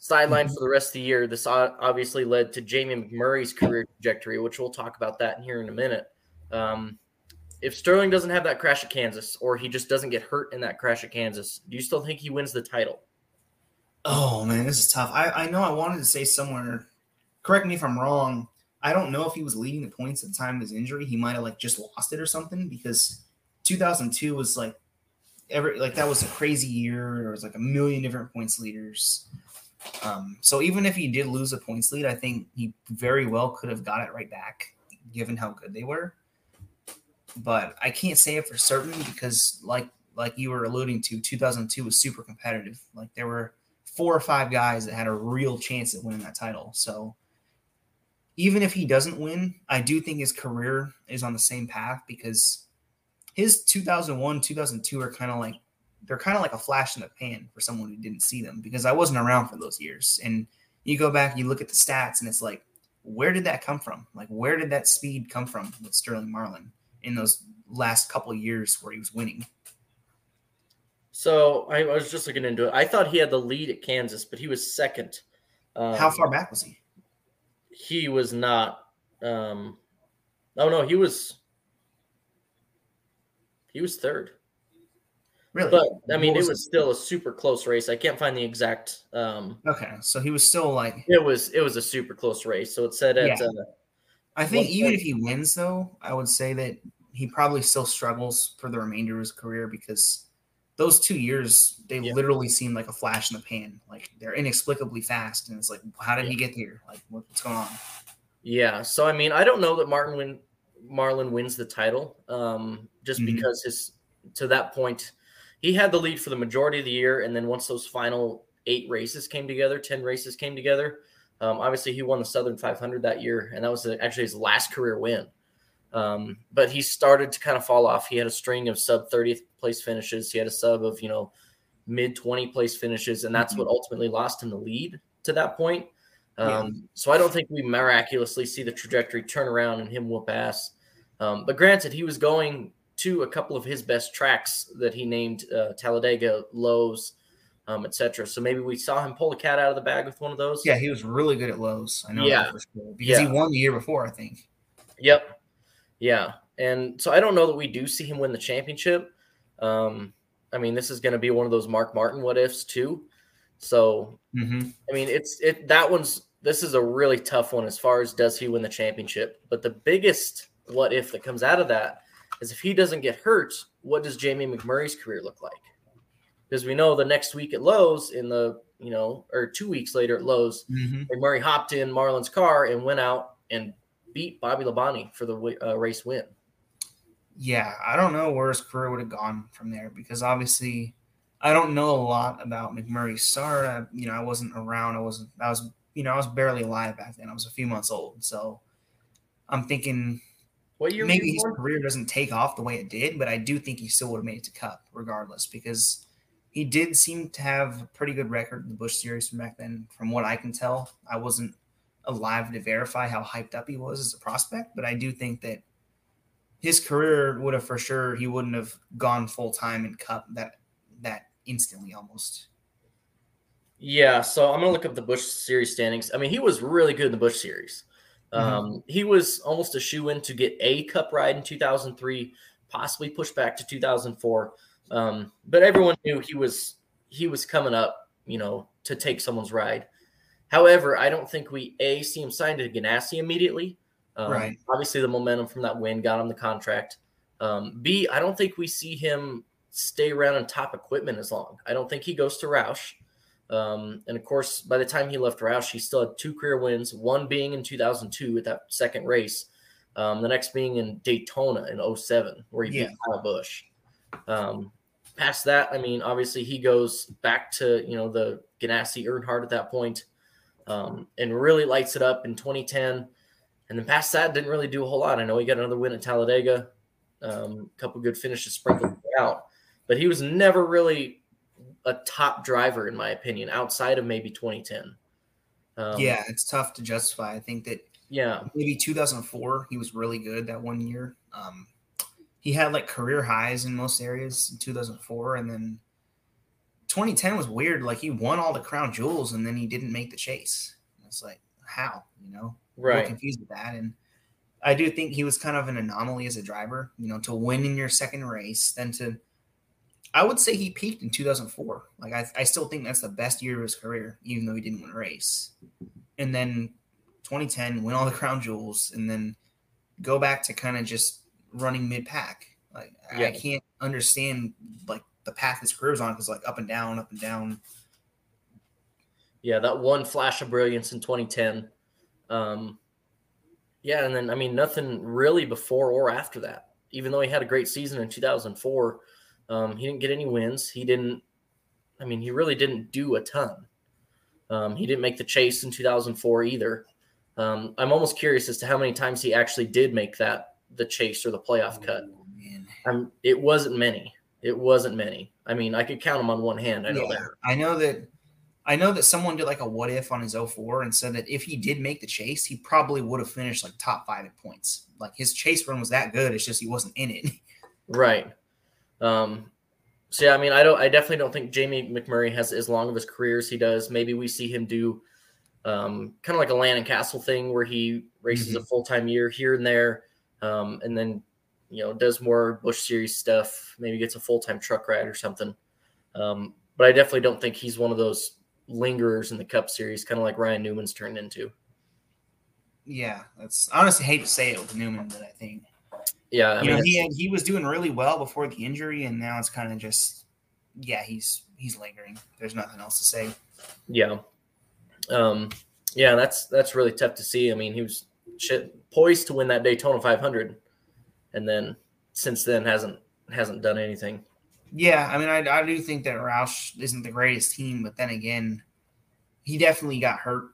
Sidelined for the rest of the year. This obviously led to Jamie McMurray's career trajectory, which we'll talk about that here in a minute. Um, if Sterling doesn't have that crash at Kansas, or he just doesn't get hurt in that crash at Kansas, do you still think he wins the title? Oh man, this is tough. I, I know I wanted to say somewhere, correct me if I'm wrong. I don't know if he was leading the points at the time of his injury. He might have like just lost it or something because 2002 was like every like that was a crazy year. There was like a million different points leaders. Um, so even if he did lose a points lead, I think he very well could have got it right back, given how good they were. But I can't say it for certain because, like like you were alluding to, 2002 was super competitive. Like there were four or five guys that had a real chance at winning that title. So even if he doesn't win, I do think his career is on the same path because his 2001, 2002 are kind of like they're kind of like a flash in the pan for someone who didn't see them because I wasn't around for those years. And you go back, you look at the stats, and it's like, where did that come from? Like, where did that speed come from with Sterling Marlin in those last couple of years where he was winning? So I, I was just looking into it. I thought he had the lead at Kansas, but he was second. Um, How far back was he? He was not. Um, oh no, he was. He was third, Really? but I mean, What it was still a super close race. I can't find the exact. Um, okay. So he was still like it was it was a super close race. So it said at Yeah. uh, I think even point. if he wins, though, I would say that he probably still struggles for the remainder of his career because those two years they Yeah. literally seem like a flash in the pan. Like they're inexplicably fast, and it's like, how did he get here? Like, what's going on? Yeah, so I mean, I don't know that Martin win Marlin wins the title, um, just Mhm. because his to that point, he had the lead for the majority of the year, and then once those final eight races came together, ten races came together, um, obviously he won the Southern 500 that year, and that was actually his last career win. Um, but he started to kind of fall off. He had a string of sub 30th place finishes. He had a sub of you know mid 20 place finishes, and that's Mhm. what ultimately lost him the lead to that point. Yeah. Um, So I don't think we miraculously see the trajectory turn around and him whoop ass. Um, but granted, he was going to a couple of his best tracks that he named uh, Talladega, Lowe's, um, etc. So maybe we saw him pull a cat out of the bag with one of those. Yeah, he was really good at Lowe's. I know Yeah. that for sure because he won the year before. I think. Yep. Yeah. And so I don't know that we do see him win the championship. Um, I mean, this is going to be one of those Mark Martin what ifs too. So Mm-hmm. I mean, it's it that one's this is a really tough one as far as does he win the championship. But the biggest what if that comes out of that is if he doesn't get hurt, what does Jamie McMurray's career look like? Because we know the next week at Lowe's in the you know or two weeks later at Lowe's, Mm-hmm. McMurray hopped in Marlin's car and went out and beat Bobby Labonte for the uh, race win. Yeah, I don't know where his career would have gone from there because obviously I don't know a lot about McMurray's start. I, you know, I wasn't around. I wasn't. I was. You know, I was barely alive back then. I was a few months old. So I'm thinking What year? maybe his career doesn't take off the way it did, but I do think he still would have made it to Cup regardless because he did seem to have a pretty good record in the Busch Series from back then. From what I can tell, I wasn't alive to verify how hyped up he was as a prospect, but I do think that his career would have for sure he wouldn't have gone full time in Cup that that instantly almost. Yeah, so I'm gonna look up the Busch Series standings. I mean, he was really good in the Busch Series. Mm-hmm. Um, He was almost a shoe in to get a Cup ride in 2003, possibly pushed back to 2004. Um, but everyone knew he was he was coming up, you know, to take someone's ride. However, I don't think we a see him signed to Ganassi immediately. Um, Right. Obviously, the momentum from that win got him the contract. Um, B, I don't think we see him stay around on top equipment as long. I don't think he goes to Roush. Um, and of course, by the time he left Roush, he still had two career wins, one being in 2002 at that second race, um, the next being in Daytona in 07, where he Yeah. beat Kyle Busch. Um, past that, I mean, obviously he goes back to, you know, the Ganassi Earnhardt at that point, um, and really lights it up in 2010. And then past that, didn't really do a whole lot. I know he got another win at Talladega, um, a couple good finishes sprinkled out, but he was never really a top driver, in my opinion, outside of maybe 2010. Um, yeah, it's tough to justify. I think that yeah, maybe 2004 he was really good that one year. Um, he had like career highs in most areas in 2004, and then 2010 was weird. Like he won all the crown jewels, and then he didn't make the chase. It's like how you know, right. confused with that. And I do think he was kind of an anomaly as a driver. You know, to win in your second race, then to I would say he peaked in 2004. Like I, I still think that's the best year of his career, even though he didn't win a race. And then 2010, win all the *laughs* crown jewels, and then go back to kind of just running mid pack. Like Yeah. I can't understand like the path his career's on because like up and down, up and down. Yeah, that one flash of brilliance in 2010. Um, yeah, and then I mean nothing really before or after that. Even though he had a great season in 2004, um, he didn't get any wins. He didn't. I mean, he really didn't do a ton. Um, he didn't make the chase in 2004 either. Um, I'm almost curious as to how many times he actually did make that the chase or the playoff cut. Oh. Um, it wasn't many. It wasn't many. I mean, I could count them on one hand. I know Yeah, that. I know that. I know that someone did like a what if on his 04 and said that if he did make the chase, he probably would have finished like top five at points. Like his chase run was that good. It's just he wasn't in it. *laughs* Right. Um, so yeah, I mean, I don't, I definitely don't think Jamie McMurray has as long of his career as he does. Maybe we see him do um, kind of like a Landon Cassill thing where he races a full time year here and there, um, and then you know does more Busch Series stuff. Maybe gets a full time truck ride or something. Um, but I definitely don't think he's one of those lingerers in the Cup Series, kind of like Ryan Newman's turned into. Yeah, that's I honestly hate to say it with Newman, but I think Yeah, I you mean, know he had, he was doing really well before the injury, and now it's kind of just yeah he's he's lingering. There's nothing else to say. Yeah. Um, yeah, that's that's really tough to see. I mean, he was shit, poised to win that Daytona 500, and then since then hasn't hasn't done anything. Yeah, I mean I, I do think that Roush isn't the greatest team, but then again, he definitely got hurt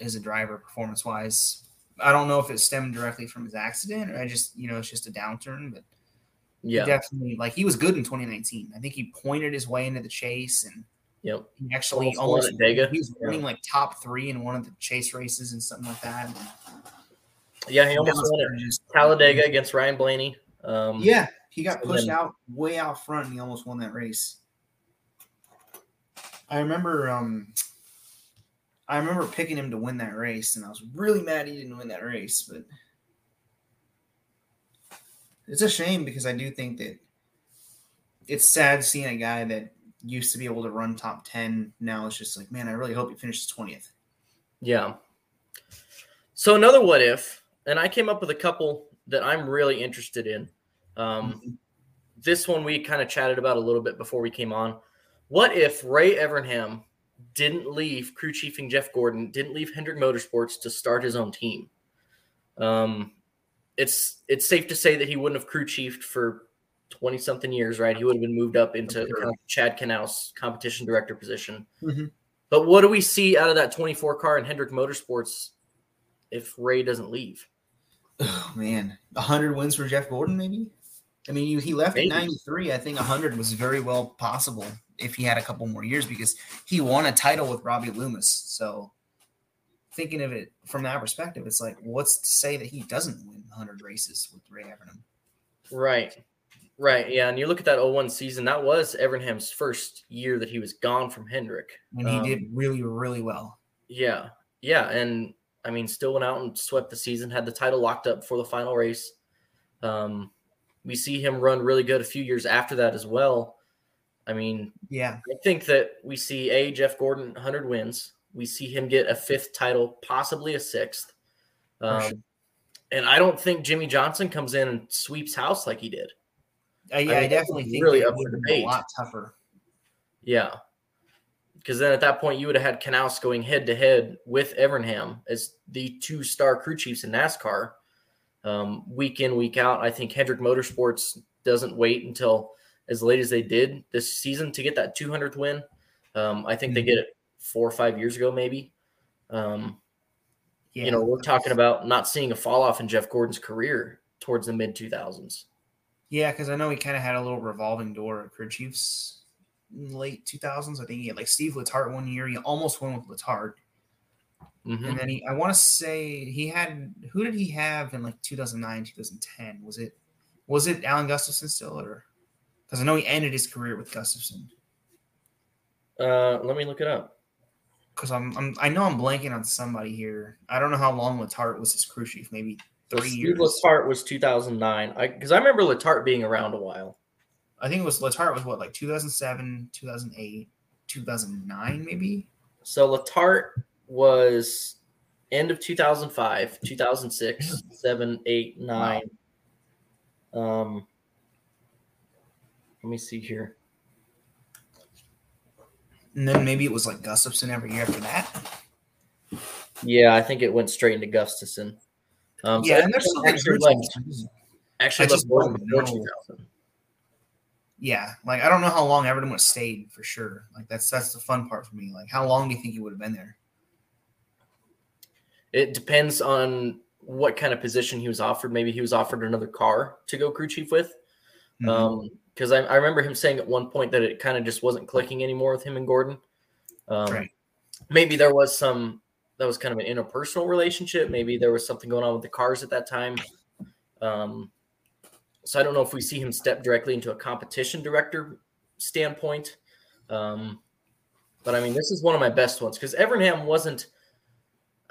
as a driver performance wise. I don't know if it stemmed directly from his accident or I just you know it's just a downturn, but Yeah. definitely like he was good in 2019. I think he pointed his way into the chase and Yep. he actually Almost almost Dega. he was Yeah. running like top three in one of the chase races and something like that. Yeah, he almost won at just- Talladega against Ryan Blaney. Um, Yeah, he got pushed then- out way out front and he almost won that race. I remember um I remember picking him to win that race and I was really mad he didn't win that race, but it's a shame because I do think that it's sad seeing a guy that used to be able to run top 10 now it's just like man I really hope he finishes 20th. Yeah. So another what if, and I came up with a couple that I'm really interested in. Um, this one we kind of chatted about a little bit before we came on. What if Ray Evernham didn't leave crew chiefing Jeff Gordon, didn't leave Hendrick Motorsports to start his own team? Um, it's it's safe to say that he wouldn't have crew chiefed for twenty something years, right? He would have been moved up into Sure. kind of Chad Knaus competition director position. Mhm. But what do we see out of that 24 car in Hendrick Motorsports if Ray doesn't leave? Oh man, hundred wins for Jeff Gordon, maybe. I mean, he left maybe. at ninety three. I think hundred was very well possible if he had a couple more years because he won a title with Robbie Loomis. So, thinking of it from that perspective, it's like, what's to say that he doesn't win hundred races with Ray Evernham? Right. Right. Yeah. And you look at that 01 season, that was Evernham's first year that he was gone from Hendrick. And he um, did really, really well. Yeah. Yeah. And I mean, still went out and swept the season, had the title locked up for the final race. Um, we see him run really good a few years after that as well. I mean, yeah, I think that we see a Jeff Gordon 100 wins. We see him get a fifth title, possibly a sixth. Um, sure. And I don't think Jimmie Johnson comes in and sweeps house like he did. Uh, yeah, I, mean, I definitely think really up for debate. A lot tougher. Yeah, because then at that point you would have had Knaus going head to head with Evernham as the two star crew chiefs in NASCAR, um, week in week out. I think Hendrick Motorsports doesn't wait until as late as they did this season to get that 200th win. Um, I think mm-hmm. they get it four or five years ago, maybe. Um, yeah. You know, we're talking about not seeing a fall off in Jeff Gordon's career towards the mid 2000s. Yeah, because I know he kind of had a little revolving door at crew chiefs in late 2000s. I think he had like Steve Letarte one year. He almost won with Letarte. Mm-hmm. And then he, I want to say he had, who did he have in like 2009, 2010? Was it, was it Alan Gustafson still or, because I know he ended his career with Gustafson. Uh, let me look it up. Because I'm, I'm, I know I'm blanking on somebody here. I don't know how long Letarte was his crew chief. Maybe three Steve years. Letarte was 2009. I Because I, remember Letarte being around a while. I think it was Letarte was what like 2007, 2008, 2009 maybe. So Letarte was end of 2005, 2006, 7, 8, 9. Wow. Um, let me see here. And then maybe it was like Gustafson every year after that. Yeah, I think it went straight into Gustafson. Um, yeah, so and there's actually left, actually left before 2000. Yeah, like I don't know how long Evernham would have stayed for sure. Like that's that's the fun part for me. Like how long do you think he would have been there? It depends on what kind of position he was offered. Maybe he was offered another car to go crew chief with. Mm-hmm. Um, because I, I, remember him saying at one point that it kind of just wasn't clicking anymore with him and Gordon. Um, right. Maybe there was some that was kind of an interpersonal relationship. Maybe there was something going on with the cars at that time. Um, so I don't know if we see him step directly into a competition director standpoint. Um, but I mean, this is one of my best ones because Evernham wasn't.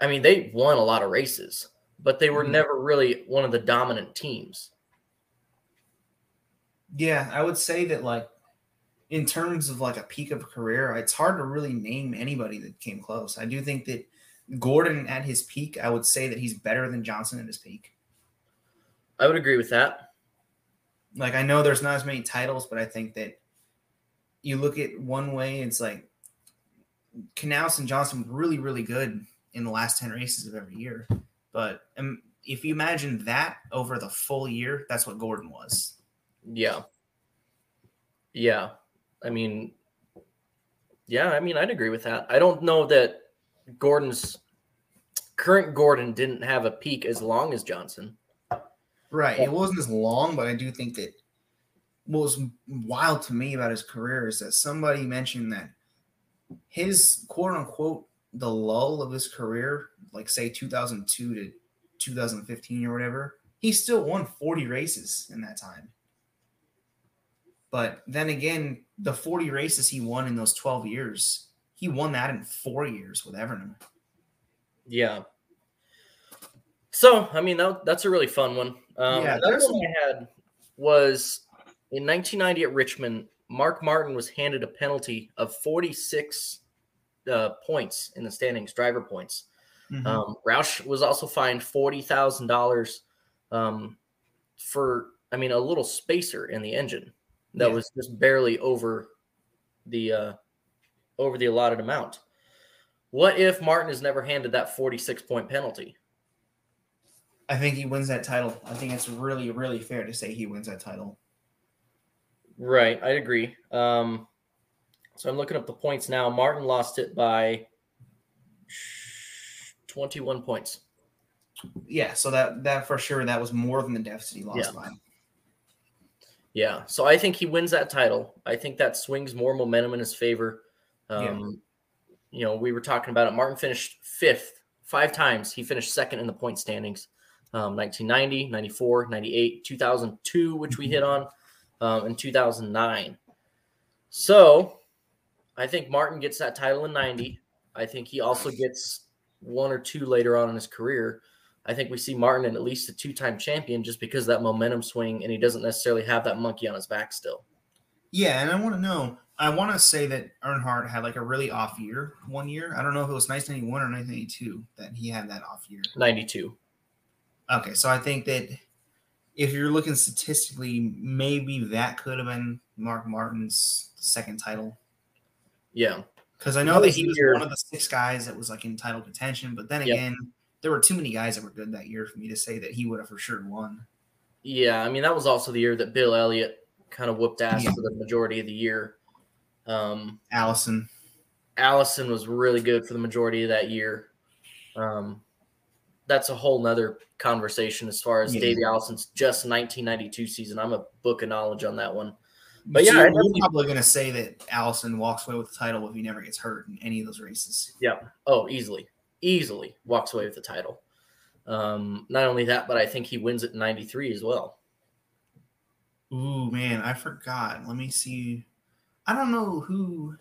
I mean, they won a lot of races, but they were mm-hmm. never really one of the dominant teams. Yeah, I would say that like in terms of like a peak of a career, it's hard to really name anybody that came close. I do think that Gordon at his peak, I would say that he's better than Johnson at his peak. I would agree with that. Like I know there's not as many titles, but I think that you look at one way, it's like Knaus and Johnson were really, really good in the last 10 races of every year. But um, if you imagine that over the full year, that's what Gordon was. Yeah. Yeah. I mean, yeah, I mean, I'd agree with that. I don't know that Gordon's current Gordon didn't have a peak as long as Johnson. Right. It wasn't as long, but I do think that what was wild to me about his career is that somebody mentioned that his quote unquote the lull of his career, like say 2002 to 2015 or whatever, he still won 40 races in that time. But then again, the 40 races he won in those 12 years he won that in four years with Evernham. Yeah. So, I mean, that, that's a really fun one. Um, yeah, another one I had was in 1990 at Richmond. Mark Martin was handed a penalty of 46 uh, points in the standings, driver points. Mm-hmm. Um, Roush was also fined forty thousand um, dollars for, I mean, a little spacer in the engine that yeah. was just barely over the uh, over the allotted amount. What if Martin is never handed that 46 point penalty? I think he wins that title. I think it's really, really fair to say he wins that title. Right. I agree. Um, so I'm looking up the points now. Martin lost it by 21 points. Yeah, so that that for sure that was more than the deficit he lost Yeah. by. Yeah, so I think he wins that title. I think that swings more momentum in his favor. Um, You know, we were talking about it. Martin finished fifth five times. He finished second in the point standings. Um, 1990, 94, 98, 2002, which we hit on, um, and 2009. So I think Martin gets that title in 90. I think he also gets one or two later on in his career. I think we see Martin in at least a two time champion just because of that momentum swing, and he doesn't necessarily have that monkey on his back still. Yeah, and I want to know. I want to say that Earnhardt had like a really off year one year. I don't know if it was 1991 or 1982 that he had that off year. 92. Okay, so I think that if you're looking statistically, maybe that could have been Mark Martin's second title. Yeah. Because I know That that he the was year- one of the six guys that was like in title contention, but then Yep. again, there were too many guys that were good that year for me to say that he would have for sure won. Yeah. I mean, that was also the year that Bill Elliott kind of whooped ass Yeah. for the majority of the year. Um, Allison. Allison was really good for the majority of that year. Um, that's a whole nother conversation as far as Yeah. Davey Allison's just 1992 season. I'm a book of knowledge on that one. But So yeah, you're probably going to say that Allison walks away with the title if he never gets hurt in any of those races. Yeah. Oh, easily, easily walks away with the title. Um, not only that, but I think he wins at '93 as well. Ooh, man, I forgot. Let me see. I don't know who.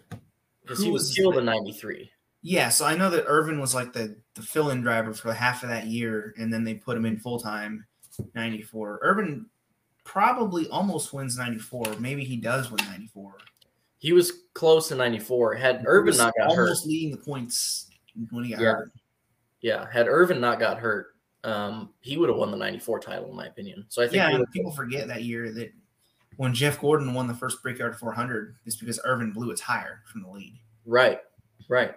because he was killed the- in '93. Yeah, so I know that Irvan was like the, the fill in driver for half of that year, and then they put him in full time 94. Irvan probably almost wins 94. Maybe he does win 94. He was close to '94. Had Irvan not got hurt, almost leading the points when he got Yeah. hurt. yeah, had Irvan not got hurt, um, he would have won the '94 title, in my opinion. So I think Yeah, people forget that year that when Jeff Gordon won the first Brickyard 400, it's because Irvan blew a tire from the lead. right, right,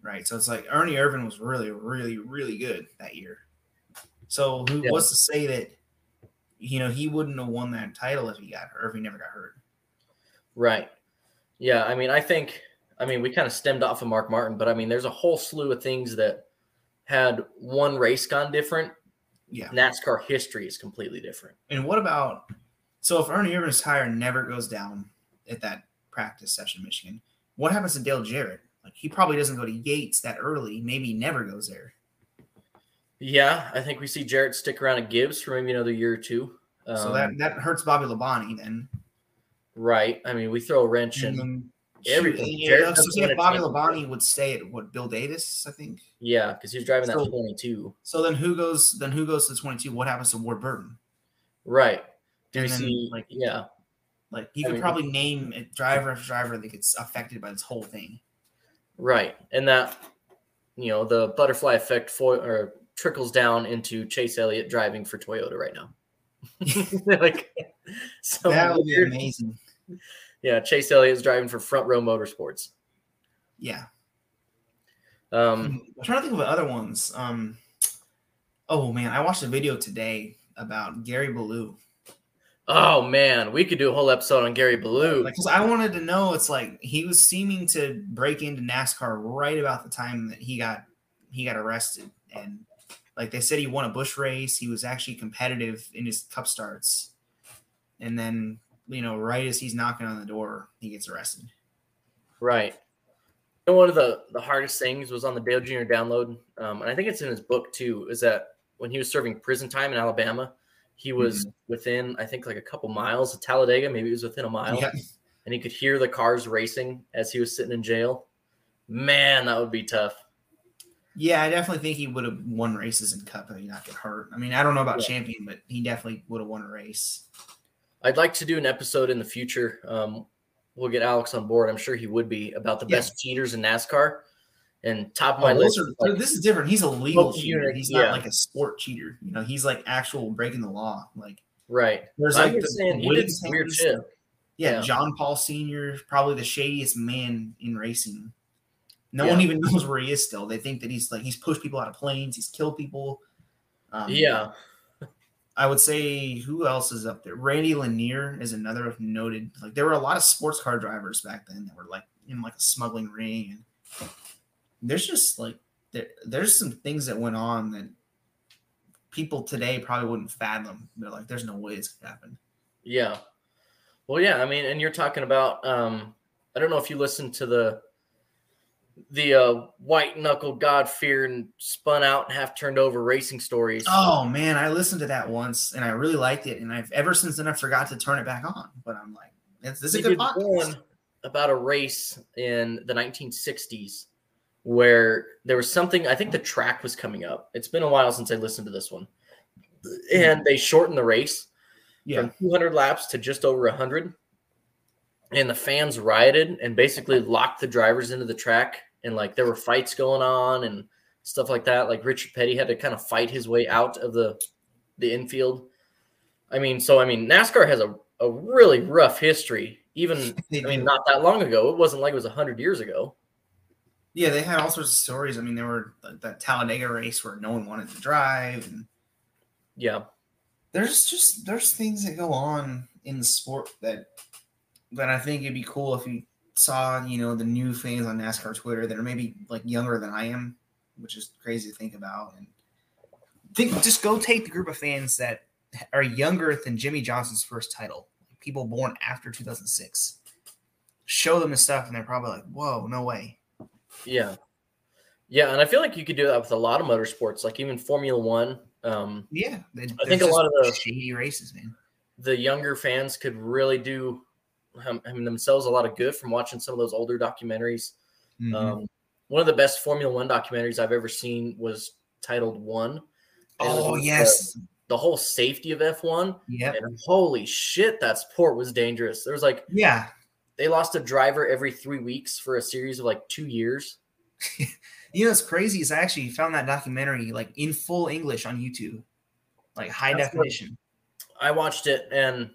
right? So it's like Ernie Irvan was really, really, really good that year. So who Yeah. was to say that you know he wouldn't have won that title if he got hurt, if he never got hurt? right. Yeah, I mean, I think, I mean, we kind of stemmed off of Mark Martin, but I mean, there's a whole slew of things that had one race gone different. Yeah. NASCAR history is completely different. And what about so if Ernie Irvan's tire never goes down at that practice session Michigan, what happens to Dale Jarrett? Like he probably doesn't go to Yates that early. Maybe he never goes there. Yeah, I think we see Jarrett stick around at Gibbs for maybe another year or two. Um, so that that hurts Bobby Labonte then. right. I mean, we throw a wrench in. And then- everything. Yeah, so see if Bobby. Labonte would stay at what Bill Davis, I think. Yeah, because he's driving that So- 22. So then who goes? Then who goes to twenty-two? What happens to Ward Burton? Right. Do we then, see? like- yeah, Like you I could mean- probably name a driver after driver that gets affected by this whole thing. right. And that, you know, the butterfly effect for or trickles down into Chase Elliott driving for Toyota right now. *laughs* *laughs* like, so that would be amazing. Yeah, Chase Elliott is driving for Front Row Motorsports. Yeah. Um, I'm trying to think of other ones. Um, oh man, I watched a video today about Gary Balough. oh man, we could do a whole episode on Gary Balough. Like, because I wanted to know, it's like he was seeming to break into NASCAR right about the time that he got he got arrested, and like they said, he won a Busch race. He was actually competitive in his Cup starts, and then you know, right as he's knocking on the door, he gets arrested. Right. And one of the, the hardest things was on the Dale Jr. download, um, and I think it's in his book too, is that when he was serving prison time in Alabama, he was within, I think, like a couple miles of Talladega. Maybe he was within a mile, Yeah. and he could hear the cars racing as he was sitting in jail. Man, that would be tough. Yeah, I definitely think he would have won races in Cup if he not get hurt. I mean, I don't know about Yeah. champion, but he definitely would have won a race. I'd like to do an episode in the future. Um, we'll get Alex on board. I'm sure he would be about the Yeah. best cheaters in NASCAR. And top of my Oh, those list, are- like, this is different. He's a legal cheater. unit, He's yeah. not like a sport cheater. You know, he's like actual breaking the law. Like right? there's I'm like the saying weird shit. Yeah, Yeah. John Paul Senior, probably the shadiest man in racing. No one even knows where he is still. They think that he's like he's pushed people out of planes, he's killed people. Um, Yeah, I would say who else is up there? Randy Lanier is another noted. Like there were a lot of sports car drivers back then that were like in like a smuggling ring, and there's just like there, there's some things that went on that people today probably wouldn't fathom. They're like, there's no way it's gonna happen. Yeah. Well, yeah. I mean, and you're talking about. um I don't know if you listened to the the uh, white knuckle God fear and spun out and half turned over racing stories. Oh man, I listened to that once and I really liked it, and I've ever since then I forgot to turn it back on. But I'm like, this, this is a good podcast. One about a race in the 1960s where there was something. I think the track was coming up. It's been a while since I listened to this one, and they shortened the race Yeah, from 200 laps to just over 100 and the fans rioted and basically locked the drivers into the track and like there were fights going on and stuff like that. Like richard petty had to kind of fight his way out of the the infield. I mean so i mean nascar has a, a really rough history even *laughs* i mean not that long ago. It wasn't like it was 100 years ago. Yeah, they had all sorts of stories. I mean, there were th- that Talladega race where no one wanted to drive, and yeah. There's just there's things that go on in the sport that that I think it'd be cool if you saw, you know, the new fans on NASCAR Twitter that are maybe like younger than I am, which is crazy to think about. And think just go take the group of fans that are younger than Jimmie Johnson's first title, people born after 2006. Show them the stuff, and they're probably like, "Whoa, no way." yeah yeah and i feel like you could do that with a lot of motorsports like even formula one um Yeah, I think a lot of the- shady races, man. the younger fans could really do I themselves a lot of good from watching some of those older documentaries. Mm-hmm. Um, one of the best Formula One documentaries I've ever seen was titled One. And it was oh the- yes, the whole safety of F1. yep, And holy shit, that sport was dangerous. There was like yeah. they lost a driver every three weeks for a series of like two years. *laughs* You know what's crazy is I actually found that documentary like in full English on YouTube, like high That's what- definition. I watched it and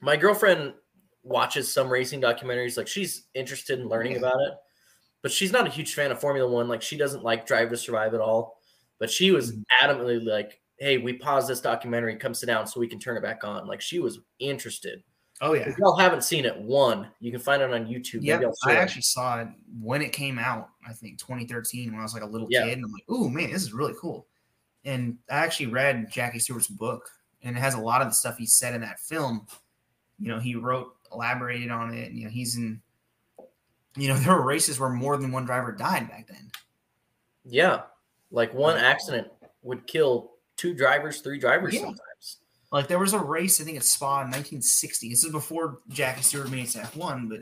my girlfriend watches some racing documentaries. Like she's interested in learning about it, but she's not a huge fan of Formula One. Like she doesn't like Drive to Survive at all. But she was Mhm. adamantly like, "Hey, we pause this documentary, come sit down so we can turn it back on." Like she was interested. Oh yeah, If y'all haven't seen it, one you can find it on YouTube. yeah. It. actually saw it when it came out. I think 2013 when I was like a little Yeah. kid, and I'm like, "Ooh man, this is really cool." And I actually read Jackie Stewart's book, and it has a lot of the stuff he said in that film. You know, he wrote, elaborated on it. And, you know, he's in. You know, *laughs* there were races where more than one driver died back then. yeah, like one uh, accident would kill two drivers, three drivers Yeah. sometimes. Like there was a race, I think at Spa in 1960. This is before Jackie Stewart made it to F1, but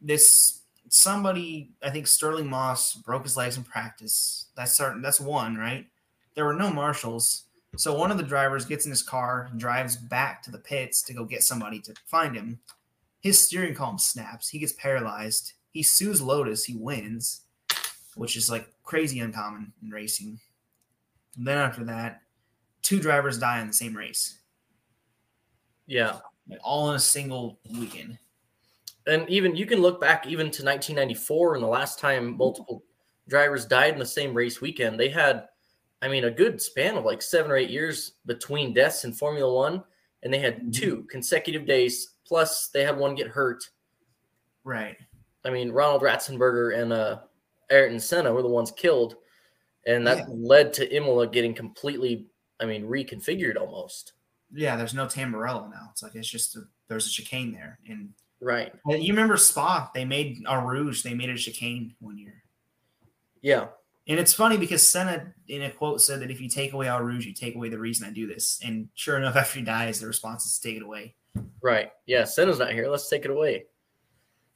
this somebody, I think Stirling Moss broke his legs in practice. That's certain. That's one, right? There were no marshals, so one of the drivers gets in his car, and drives back to the pits to go get somebody to find him. His steering column snaps. He gets paralyzed. He sues Lotus. He wins, which is like crazy uncommon in racing. And then after that, two drivers die in the same race, Yeah. like all in a single weekend. and even you can look back even to 1994 and the last time multiple drivers died in the same race weekend they had i mean a good span of like seven or eight years between deaths in formula one and they had Mhm. two consecutive days plus they had one get hurt Right. i mean roland ratzenberger and uh ayrton senna were the ones killed and that Yeah. led to imola getting completely i mean reconfigured almost Yeah, there's no Tamburello now. It's like it's just a, there's a chicane there. And right you remember Spa? They made Eau Rouge. They made a chicane one year. yeah And it's funny because Senna, in a quote, said that if you take away Eau Rouge, you take away the reason I do this. And sure enough, *laughs* after he dies, the response is to take it away. right yeah senna's not here let's take it away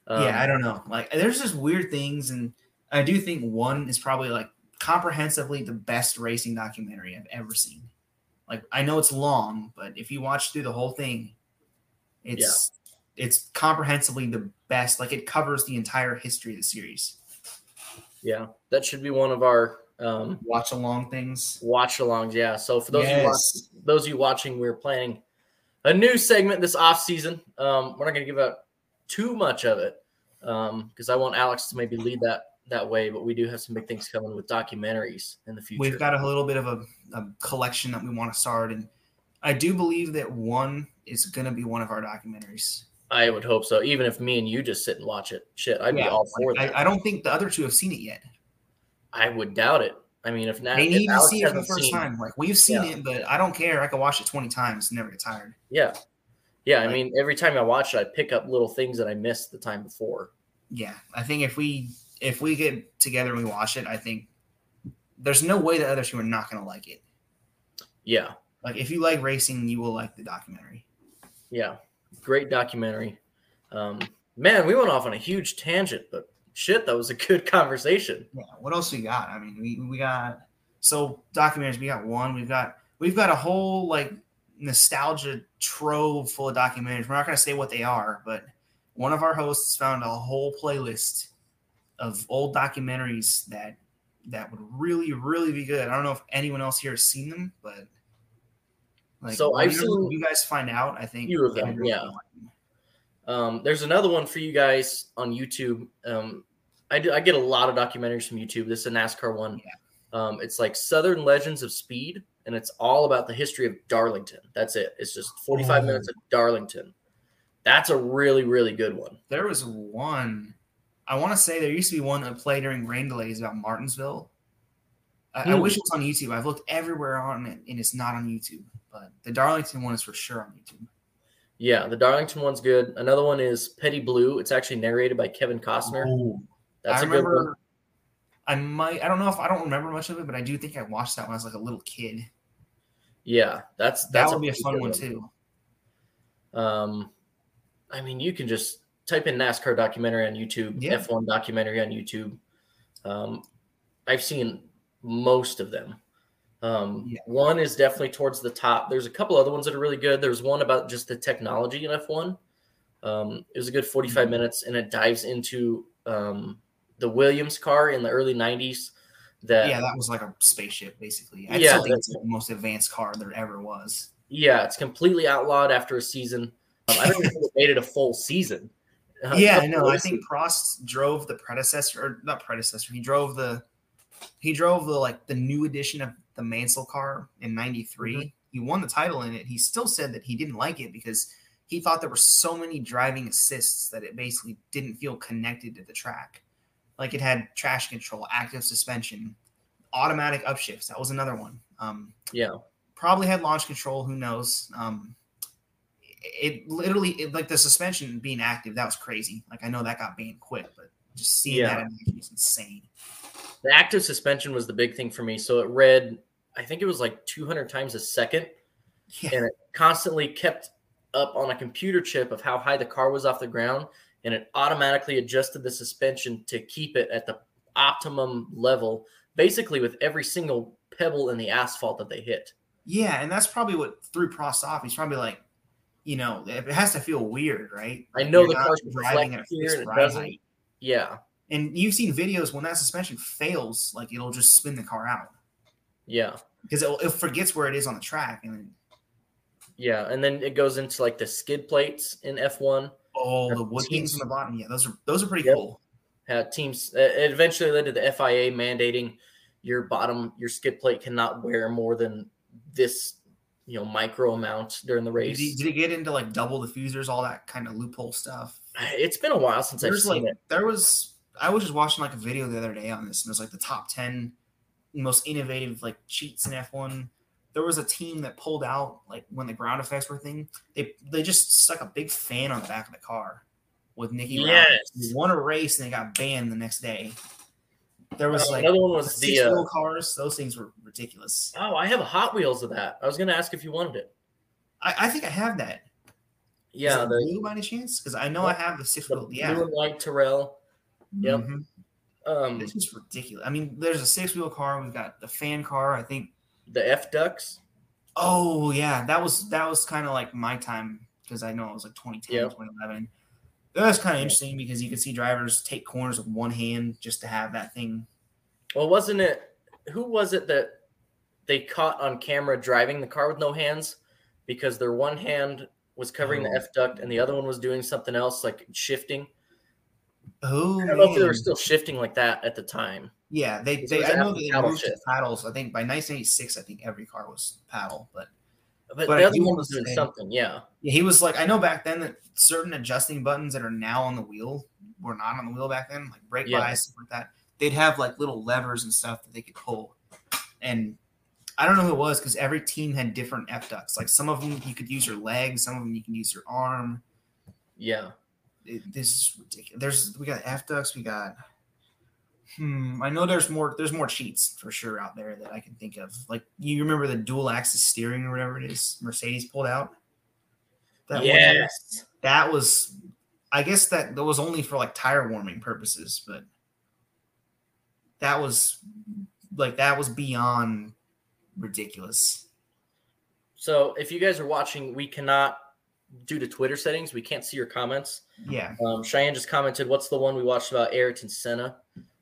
Um, yeah, I don't know. Like, there's just weird things, and I do think one is probably like comprehensively the best racing documentary I've ever seen. Like, I know it's long, but if you watch through the whole thing, it's it's comprehensively the best. Like, it covers the entire history of the series. Yeah, that should be one of our um, Watch along things. watch alongs. Yeah. So for those of you Yes. watching, those of you watching, we're planning a new segment this off season. Um, we're not going to give out too much of it because I want Alex to maybe lead that that way. But we do have some big things coming with documentaries in the future. We've got a little bit of a, a collection that we want to start, and I do believe that one is going to be one of our documentaries. I would hope so. Even if me and you just sit and watch it, shit, I'd be all for that. I, I don't think the other two have seen it yet. I would doubt it. I mean, if not, They need to Alex see it for the first seen- time. Like we've seen Yeah. it, but I don't care. I can watch it twenty times and never get tired. Yeah. Yeah. I mean, every time I watch it, I pick up little things that I missed the time before. Yeah, I think if we if we get together and we watch it, I think there's no way the other two are not going to like it. Yeah. Like if you like racing, you will like the documentary. Yeah. Great documentary. Um, man, we went off on a huge tangent, but shit, that was a *laughs* good conversation. Yeah. What else we got? I mean, we we got so documentaries. We got one. We've got we've got a whole like nostalgia trove full of documentaries. We're not going to say what they are, but one of our hosts found a whole playlist of old documentaries that that would really really be good. I don't know if anyone else here has seen them, but like So I've seen you guys find out. I think few of them, yeah. them. Um, there's another one for you guys on YouTube. Um, I, do, I get a lot of documentaries from YouTube. This is a NASCAR one. Um, it's like Southern Legends of Speed, and it's all about the history of Darlington. That's it. It's just 45 Oh. minutes of Darlington. That's a really, really good one. There was one. I want to say there used to be one that played during rain delays about Martinsville. I, I Hmm. wish it was on YouTube. I've looked everywhere on it, and it's not on YouTube. But the Darlington one is for sure on YouTube. Yeah, the Darlington one's good. Another one is Petty Blue. It's actually narrated by Kevin Costner. Oh, That's I a good one. I might. I don't know if I don't remember much of it, but I do think I watched that when I was like a little kid. Yeah, that's That that's would be a fun good one too. Um, I mean, you can just type in NASCAR documentary on YouTube, Yeah. F1 documentary on YouTube. Um, I've seen most of them. Um, Yeah. One is definitely towards the top. There's a couple other ones that are really good. There's one about just the technology in F1. Um, it was a good 45 Mhm. minutes, and it dives into um, the Williams car in the early 90s. That Yeah, that was like a spaceship, basically. I Yeah, still think it's the most advanced car there ever was. Yeah, it's completely outlawed after a season. Um, I don't think it made it a full season. Uh, *laughs* yeah, I know. I think Prost drove the predecessor, or not predecessor. He drove the, he drove the like the new edition of the Mansell car in '93. Mm-hmm. He won the title in it. He still said that he didn't like it because he thought there were so many driving assists that it basically didn't feel connected to the track. Like it had traction control, active suspension, automatic upshifts. That was another one. Um, Yeah. probably had launch control. Who knows? Um, it literally it, like the suspension being active that was crazy like i know that got banned quick but just seeing Yeah. that action insane The active suspension was the big thing for me. So it read, I think it was like 200 times a second, yeah and it constantly kept up on a computer chip of how high the car was off the ground, and it automatically adjusted the suspension to keep it at the optimum level, basically with every single pebble in the asphalt that they hit. yeah and that's probably what threw prost off he's probably like you know it has to feel weird right I know You're the car's driving at a fixed ride height. Yeah, and you've seen videos when that suspension fails like it'll just spin the car out yeah, because it, it forgets where it is on the track and then yeah. And then it goes into like the skid plates in F1. oh Yeah, the wood teams- on the bottom yeah those are those are pretty Yep. cool uh, teams it eventually led to the FIA mandating your bottom your skid plate cannot wear more than this you know micro amount during the race. he, did it get into like double diffusers all that kind of loophole stuff It's been a while since I've seen like it. there was I was just watching like a video the other day on this, and it was like the top ten most innovative like cheats in F1. There was a team that pulled out like when the ground effects were a thing. They they just stuck a big fan on the back of the car with Niki. Yes. Won a race and they got banned the next day. There was Uh, like another one was the six uh, wheel cars. Those things were ridiculous. oh I have a Hot Wheels of that. I was going to ask if you wanted it. I, I think I have that. Yeah, it the, blue by any chance? Because I know I have the six the wheel. blue Yeah. and white Tyrrell. Yep. Mhm. Um, This is ridiculous. I mean, there's a six wheel car. We've got the fan car. I think. the F ducts. Oh yeah, that was that was kind of like my time because I know it was like 2010, Yep. 2011. That was kind of interesting because you could see drivers take corners with one hand just to have that thing. Well, wasn't it? Who was it that they caught on camera driving the car with no hands because their one hand was covering Oh. the F duct and the other one was doing something else like shifting. Oh I don't know if they were still shifting like that at the time. yeah, they. they I know they paddle moved to shift. paddles. I think by 1986, I think every car was paddle. But But, But the other one was doing understand. something, yeah. yeah, he was like I know back then that certain adjusting buttons that are now on the wheel were not on the wheel back then, like brake Yeah. bias stuff like that. They'd have like little levers and stuff that they could pull. and I don't know who it was because every team had different F ducts. Like some of them you could use your leg, some of them you can use your arm. Yeah. It, this is ridiculous. There's we got F ducts, we got. Hmm. I know there's more. There's more cheats for sure out there that I can think of. Like you remember the dual axis steering or whatever it is Mercedes pulled out. That yes. that was. I guess that that was only for like tire warming purposes, but that was like that was beyond ridiculous. So if you guys are watching, we cannot due to Twitter settings, we can't see your comments. Yeah. Um, Cheyenne just commented, "What's the one we watched about Ayrton Senna?"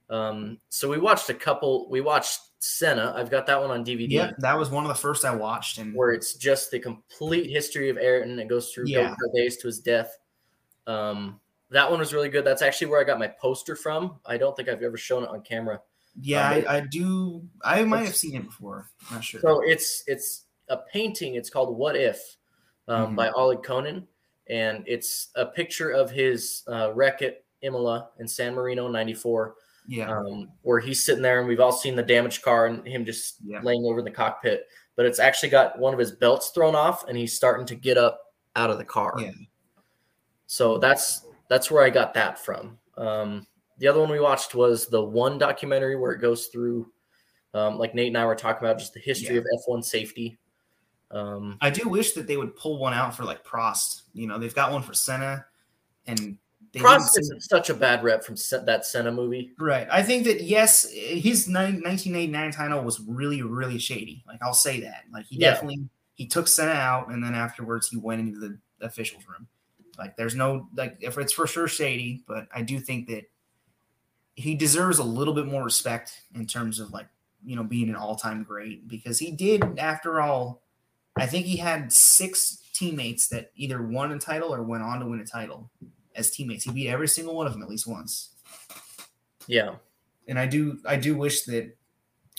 Um, so we watched a couple. We watched Senna. I've got that one on DVD. Yeah, that was one of the first I watched, and where it's just the complete history of Ayrton. It goes through yeah. days to his death. Um, that one was really good. That's actually where I got my poster from. I don't think I've ever shown it on camera. Yeah, um, I, I, do. I might have seen it before. I'm not sure. So it's it's a painting. It's called "What If" um, mm-hmm. by Oleg Konin, and it's a picture of his uh, wreck at Imola in San Marino '94 yeah. Um, where he's sitting there and we've all seen the damaged car and him just yeah. laying over in the cockpit. But it's actually got one of his belts thrown off and he's starting to get up out of the car. Yeah. So that's that's where I got that from. Um, the other one we watched was the one documentary where it goes through, um, like Nate and I were talking about, just the history yeah. of F1 safety. Um, I do wish that they would pull one out for like Prost. You know, they've got one for Senna, and Prost isn't such a bad rep from that Senna movie. Right. I think that, yes, his 1989 title was really, really shady. Like, I'll say that. Like, he yeah. definitely he took Senna out, and then afterwards he went into the officials' room. Like, there's no, like, if it's for sure shady, but I do think that he deserves a little bit more respect in terms of, like, you know, being an all time great because he did, after all, I think he had six teammates that either won a title or went on to win a title as teammates. He beat every single one of them at least once. Yeah. And I do I do wish that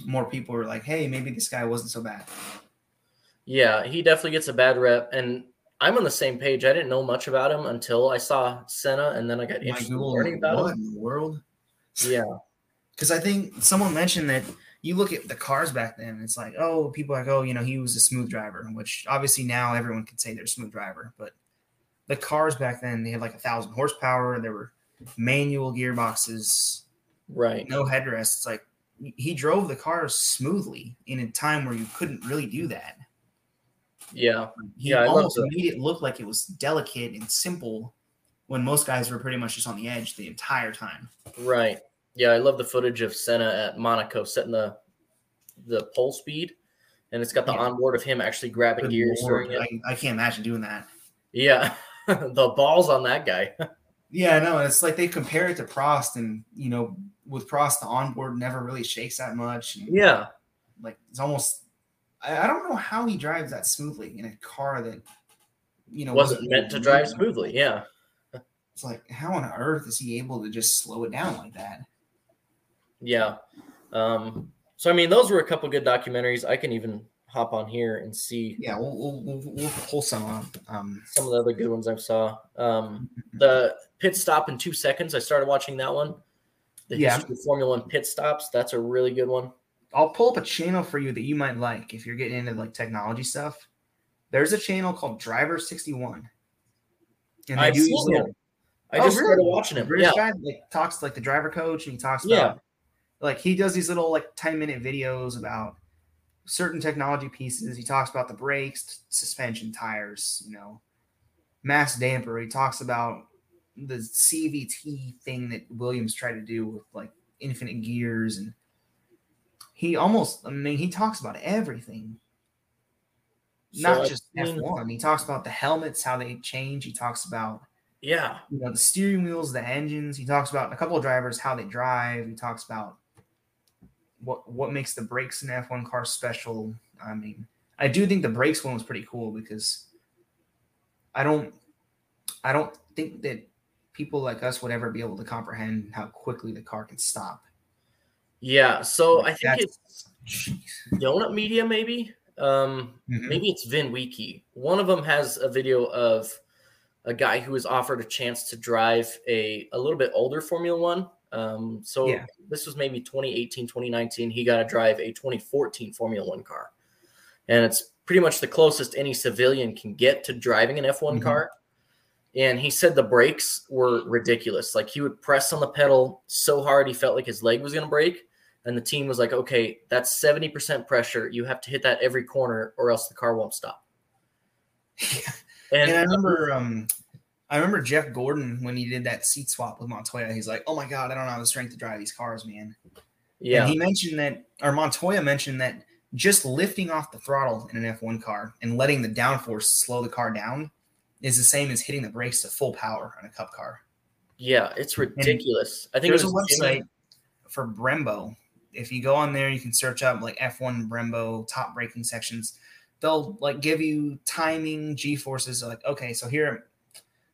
more people were like, hey, maybe this guy wasn't so bad. Yeah, he definitely gets a bad rep. And I'm on the same page. I didn't know much about him until I saw Senna and then I got interested in learning about what him. in the world? Yeah. *laughs* Because I think someone mentioned that you look at the cars back then, it's like, oh, people like, oh, you know, he was a smooth driver, which obviously now everyone can say they're a smooth driver, but the cars back then they had like a thousand horsepower. There were manual gearboxes, right? No headrests. Like he drove the cars smoothly in a time where you couldn't really do that. Yeah, he yeah, almost made it look like it was delicate and simple when most guys were pretty much just on the edge the entire time. Right. Yeah, I love the footage of Senna at Monaco setting the the pole speed, and it's got the yeah. onboard of him actually grabbing Good gears Lord, during it. I, I can't imagine doing that. Yeah. *laughs* the balls on that guy. *laughs* yeah, no, it's like they compare it to Prost, and you know, with Prost, the onboard never really shakes that much. And, yeah, like it's almost. I, I, don't know how he drives that smoothly in a car that, you know, wasn't, wasn't meant to drive smoothly. Yeah, it's like how on earth is he able to just slow it down like that? Yeah. Um, so I mean, those were a couple good documentaries. I can even hop on here and see. Yeah, we'll we'll, we'll pull some on. Um, some of the other good ones I saw. Um, the pit stop in two seconds. I started watching that one. The yeah. history of Formula One pit stops. That's a really good one. I'll pull up a channel for you that you might like if you're getting into like technology stuff. There's a channel called Driver 61. And I've seen little, him. I oh, just really? started watching it. British yeah. guy like talks like the driver coach and he talks about yeah. Like he does these little like 10 minute videos about certain technology pieces. He talks about the brakes, suspension, tires, you know, mass damper. He talks about the CVT thing that Williams tried to do with like infinite gears and he almost I mean he talks about everything. So Not just F1. He talks about the helmets, how they change. He talks about yeah, you know, the steering wheels, the engines. He talks about a couple of drivers, how they drive. He talks about what what makes the brakes in F1 car special. I mean, I do think the brakes one was pretty cool because I don't I don't think that people like us would ever be able to comprehend how quickly the car can stop. Yeah, so like I think it's Donut Media, maybe. Um, mm-hmm. Maybe it's VINwiki. One of them has a video of a guy who was offered a chance to drive a a little bit older Formula One Um, so Yeah. this was maybe 2018, 2019. He got to drive a 2014 Formula One car. And it's pretty much the closest any civilian can get to driving an F1 Mhm. car. And he said the brakes were ridiculous. Like he would press on the pedal so hard he felt like his leg was going to break. And the team was like, okay, that's 70% pressure. You have to hit that every corner or else the car won't stop. *laughs* And I *laughs* remember, um, I remember Jeff Gordon when he did that seat swap with Montoya. He's like, "Oh my god, I don't have the strength to drive these cars, man." yeah, And he mentioned that, or Montoya mentioned that just lifting off the throttle in an F1 car and letting the downforce slow the car down is the same as hitting the brakes to full power on a Cup car. yeah, it's ridiculous. I think There's a website for Brembo. If you go on there, you can search up like F1 Brembo top braking sections. They'll like give you timing, G forces. Like, okay, so here,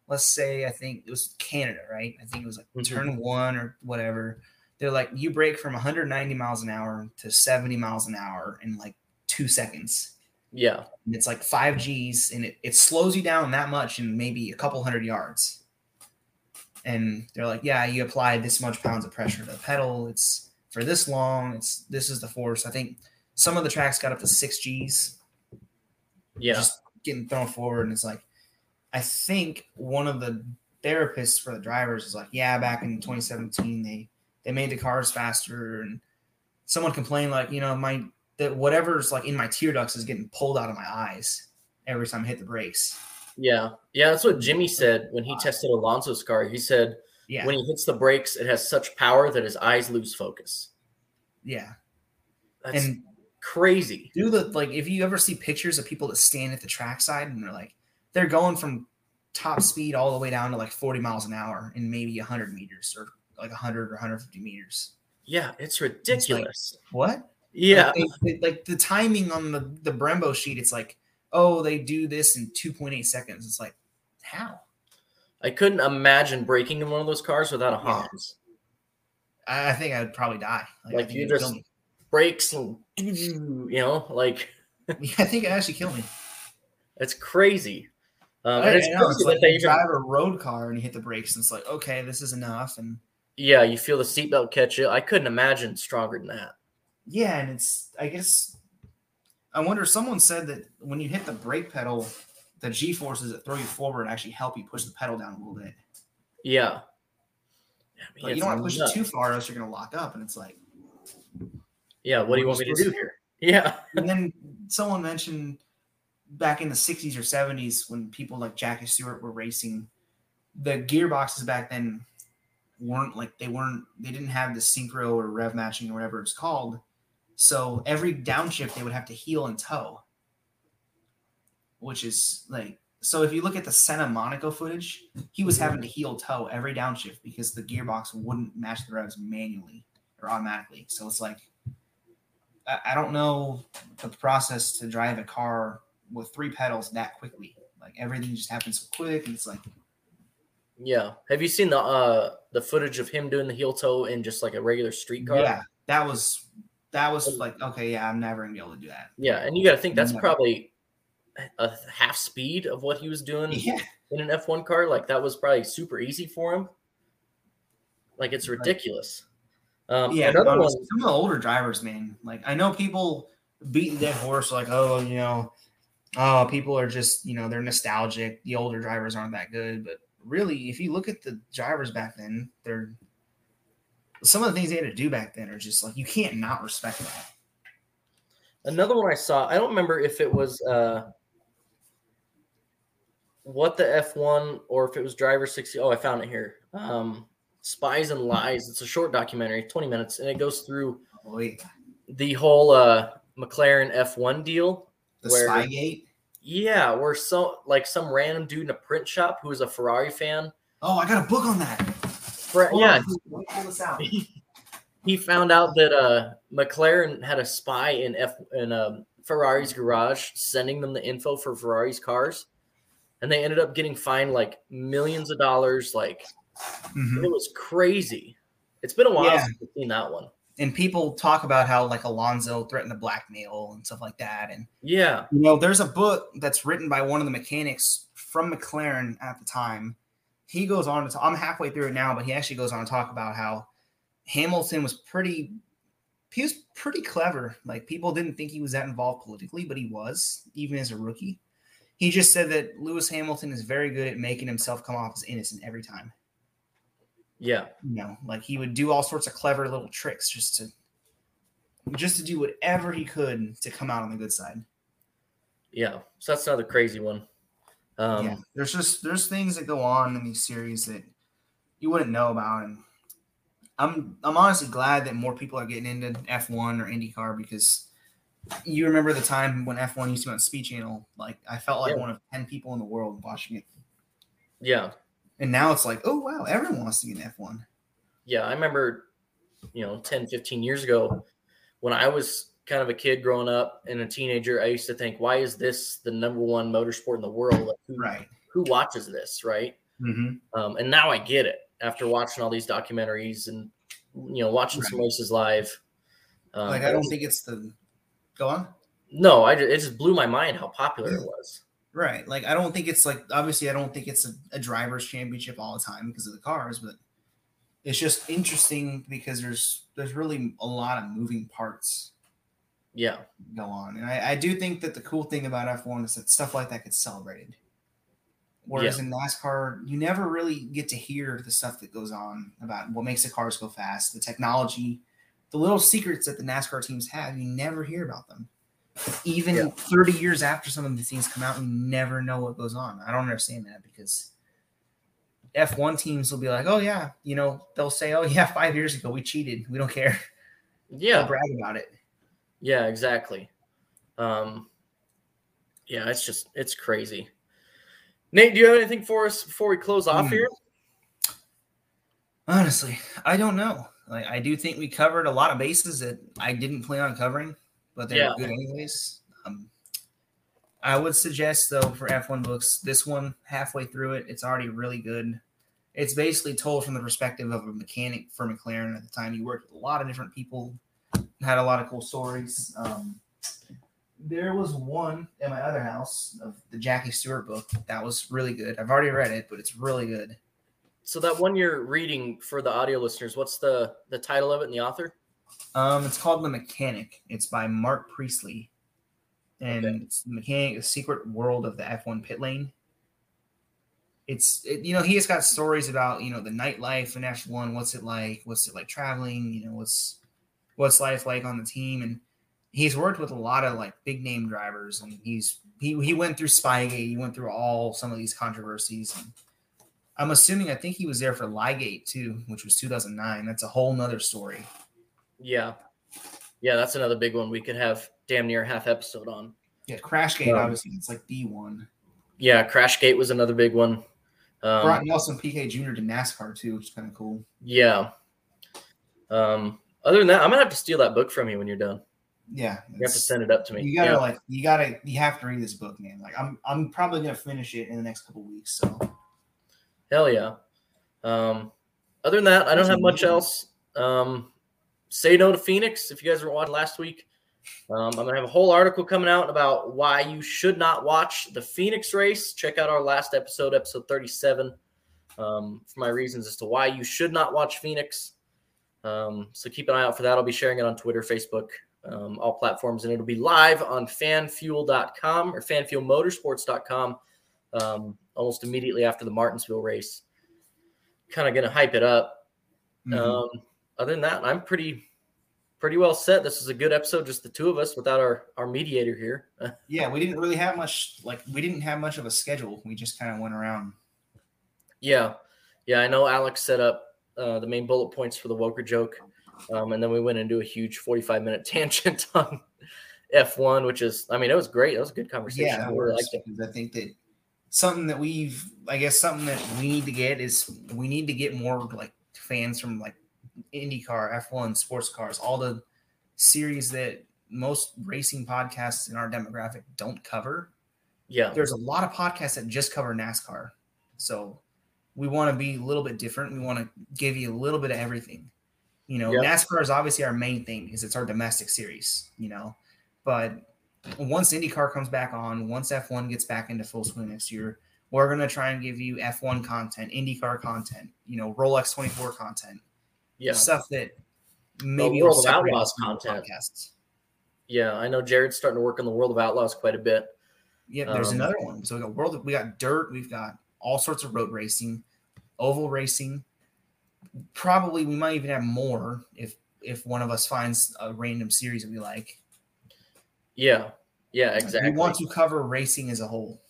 let's say I think it was Canada, right? I think it was like Mhm. turn one or whatever. They're like, you break from 190 miles an hour to 70 miles an hour in like two seconds. Yeah, And it's like five G's and it, it slows you down that much in maybe a couple hundred yards. And they're like, yeah, you apply this much pounds of pressure to the pedal. It's for this long. It's this is the force. I think some of the tracks got up to six G's yeah, just getting thrown forward. And it's like, I think one of the therapists for the drivers is like, yeah, back in 2017, they they made the cars faster, and someone complained like, you know, my that whatever's like in my tear ducts is getting pulled out of my eyes every time I hit the brakes. yeah, yeah. That's what Jimmie said when he uh, tested Alonso's car. He said Yeah, when he hits the brakes, it has such power that his eyes lose focus. yeah, That's and crazy. do the like if you ever see pictures of people that stand at the trackside and they're like they're going from top speed all the way down to like 40 miles an hour in maybe 100 meters or like 100 or 150 meters. Yeah, it's ridiculous. What? yeah, Like, they- like the timing on the the Brembo sheet, it's like, oh, they do this in 2.8 seconds. It's like, how? I couldn't imagine breaking in one of those cars without a Yeah. HANS. I, I think I would probably die. Like, think you just-. Brakes and you know, like *laughs* Yeah, I think it actually kill me. it's crazy. Um, I, it's know, it's like you even, drive a road car and you hit the brakes, and it's like, okay, this is enough. And yeah, you feel the seatbelt catch you. I couldn't imagine stronger than that. yeah, and it's I guess I wonder. Someone said that when you hit the brake pedal, the G forces that throw you forward actually help you push the pedal down a little bit. Yeah. Yeah, I mean, Like, you don't want to push nuts. it too far, or else you're gonna lock up. And it's like, Yeah, what do you want me to do here? *laughs* Yeah. and then someone mentioned back in the 60s or 70s when people like Jackie Stewart were racing, the gearboxes back then weren't like they weren't they didn't have the synchro or rev matching or whatever it's called. So every downshift they would have to heel and toe, which is like so if you look at the Senna Monaco footage, he was having to heel toe every downshift because the gearbox wouldn't match the revs manually or automatically. So it's like I don't know the process to drive a car with three pedals that quickly. Like everything just happens so quick, and it's like Yeah. Have you seen the uh the footage of him doing the heel toe in just like a regular street car? yeah, that was that was like okay, yeah, I'm never gonna be able to do that. Yeah, and you got to think that's Never. probably a half speed of what he was doing Yeah, in an F1 car. Like that was probably super easy for him. Like it's ridiculous. Um, yeah. another no, one. Some of the older drivers, man. Like I know people beat the dead horse, like oh, you know, oh, people are just you know they're nostalgic. The older drivers aren't that good, but really, if you look at the drivers back then, they're some of the things they had to do back then are just like you can't not respect that. Another one I saw. I don't remember if it was uh, what the F1 or if it was Driver 60. Oh, I found it here. Um, Spies and Lies. It's a short documentary, 20 minutes, and it goes through Oh, yeah. the whole uh, McLaren F1 deal. The Where- Spygate. Yeah, where so like some random dude in a print shop who was a Ferrari fan. Oh, I got a book on that. Hold yeah, on, pull this out. *laughs* he found out that uh, McLaren had a spy in F in um, Ferrari's garage, sending them the info for Ferrari's cars, and they ended up getting fined like millions of dollars. Like Mhm. it was crazy. It's been a while Yeah. since I've seen that one. And people talk about how like Alonso threatened to blackmail and stuff like that. And Yeah, you know, there's a book that's written by one of the mechanics from McLaren at the time. He goes on to. i I'm halfway through it now, but he actually goes on to talk about how Hamilton was pretty he was pretty clever. Like people didn't think he was that involved politically, but he was, even as a rookie. He just said that Lewis Hamilton is very good at making himself come off as innocent every time. Yeah. You know, like he would do all sorts of clever little tricks just to just to do whatever he could to come out on the good side. Yeah. So that's another crazy one. Um, yeah. There's just there's things that go on in these series that you wouldn't know about and I'm I'm honestly glad that more people are getting into F1 or IndyCar because you remember the time when F1 used to be on Speed Channel. Like I felt like Yeah. one of ten people in the world watching it, Yeah. And now it's like, oh wow, everyone wants to be an F1. Yeah. I remember, you know, 10, 15 years ago when I was kind of a kid growing up and a teenager, I used to think, why is this the number one motorsport in the world? Like, who, Right. who watches this? Right. Mm-hmm. Um, and now I get it after watching all these documentaries and, you know, watching some races live. Um, Like I don't think it's the go on. no, I, it just blew my mind how popular it was. Right. Like I don't think it's like obviously I don't think it's a, a drivers championship all the time because of the cars, but it's just interesting because there's there's really a lot of moving parts Yeah. go on. And I, I do think that the cool thing about F1 is that stuff like that gets celebrated. Whereas in NASCAR, you never really get to hear the stuff that goes on about what makes the cars go fast, the technology, the little secrets that the NASCAR teams have. You never hear about them. Even Yeah. 30 years after some of these things come out, you never know what goes on. I don't understand that because F1 teams will be like, oh, yeah, you know, they'll say, oh, *laughs* yeah, five years ago we cheated. We don't care. They'll Yeah. brag about it. Yeah, exactly. Um, yeah, it's just it's crazy. Nate, do you have anything for us before we close off Hmm. here? Honestly, I don't know. Like I do think we covered a lot of bases that I didn't plan on covering, but they're Yeah. good anyways. Um, I would suggest though for F1 books, this one halfway through it, it's already really good. It's basically told from the perspective of a mechanic for McLaren at the time. He worked with a lot of different people, had a lot of cool stories. Um, there was one in my other house of the Jackie Stewart book that was really good. I've already read it, but it's really good. So that one you're reading for the audio listeners, what's the the title of it and the author? Um, it's called The Mechanic. It's by Mark Priestley, and Okay. it's the mechanic, the secret world of the F1 pit lane. It's it, you know he has got stories about you know the nightlife in F1. What's it like? What's it like traveling? You know what's what's life like on the team? And he's worked with a lot of like big name drivers, and he's he he went through Spygate. He went through all some of these controversies. And I'm assuming I think he was there for Liegate too, which was 2009. That's a whole nother story. Yeah. Yeah, that's another big one we could have damn near half episode on. Yeah, Crashgate, Um, obviously, it's like D one. Yeah, Crashgate was another big one. Um, Brought Nelson Piquet Jr. to NASCAR too, which is kind of cool. yeah. Um, other than that, I'm gonna have to steal that book from you when you're done. Yeah, You have to send it up to me. you gotta Yeah. like, you gotta, you have to read this book, man. Like, I'm, I'm probably gonna finish it in the next couple weeks. So, Hell yeah. Um, other than that, I don't have much else. Um, say no to Phoenix. If you guys were watching last week, um, I'm gonna have a whole article coming out about why you should not watch the Phoenix race. Check out our last episode, episode 37, um, for my reasons as to why you should not watch Phoenix. Um, so keep an eye out for that. I'll be sharing it on Twitter, Facebook, um, all platforms, and it'll be live on fanfuel.com or fanfuelmotorsports.com um, almost immediately after the Martinsville race. Kind of going to hype it up. mhm. Other than that, I'm pretty pretty well set. This is a good episode, just the two of us without our our mediator here. *laughs* yeah, we didn't really have much, like, we didn't have much of a schedule. We just kind of went around. yeah, yeah. I know Alex set up uh, the main bullet points for the Woker joke, um, and then we went into a huge 45 minute *laughs* tangent on F1, which is, I mean, it was great. It was a good conversation. Yeah, I that because I think that something that we've, I guess, something that we need to get is we need to get more like fans from like IndyCar, F1, sports cars, all the series that most racing podcasts in our demographic don't cover. Yeah, There's a lot of podcasts that just cover NASCAR, so we want to be a little bit different. We want to give you a little bit of everything. You know, Yeah. NASCAR is obviously our main thing because it's our domestic series. You know, but once IndyCar comes back on, once F1 gets back into full swing next year, we're gonna try and give you F1 content, IndyCar content, you know, Rolex 24 content. Yeah. stuff that maybe World will of Outlaws the content. podcasts. Yeah, I know Jared's starting to work on the World of Outlaws quite a bit. Yeah, there's Um, another one. So we got world, we got dirt, we've got all sorts of road racing, oval racing. Probably we might even have more if if one of us finds a random series that we like. Yeah. Yeah, exactly. We want to cover racing as a whole.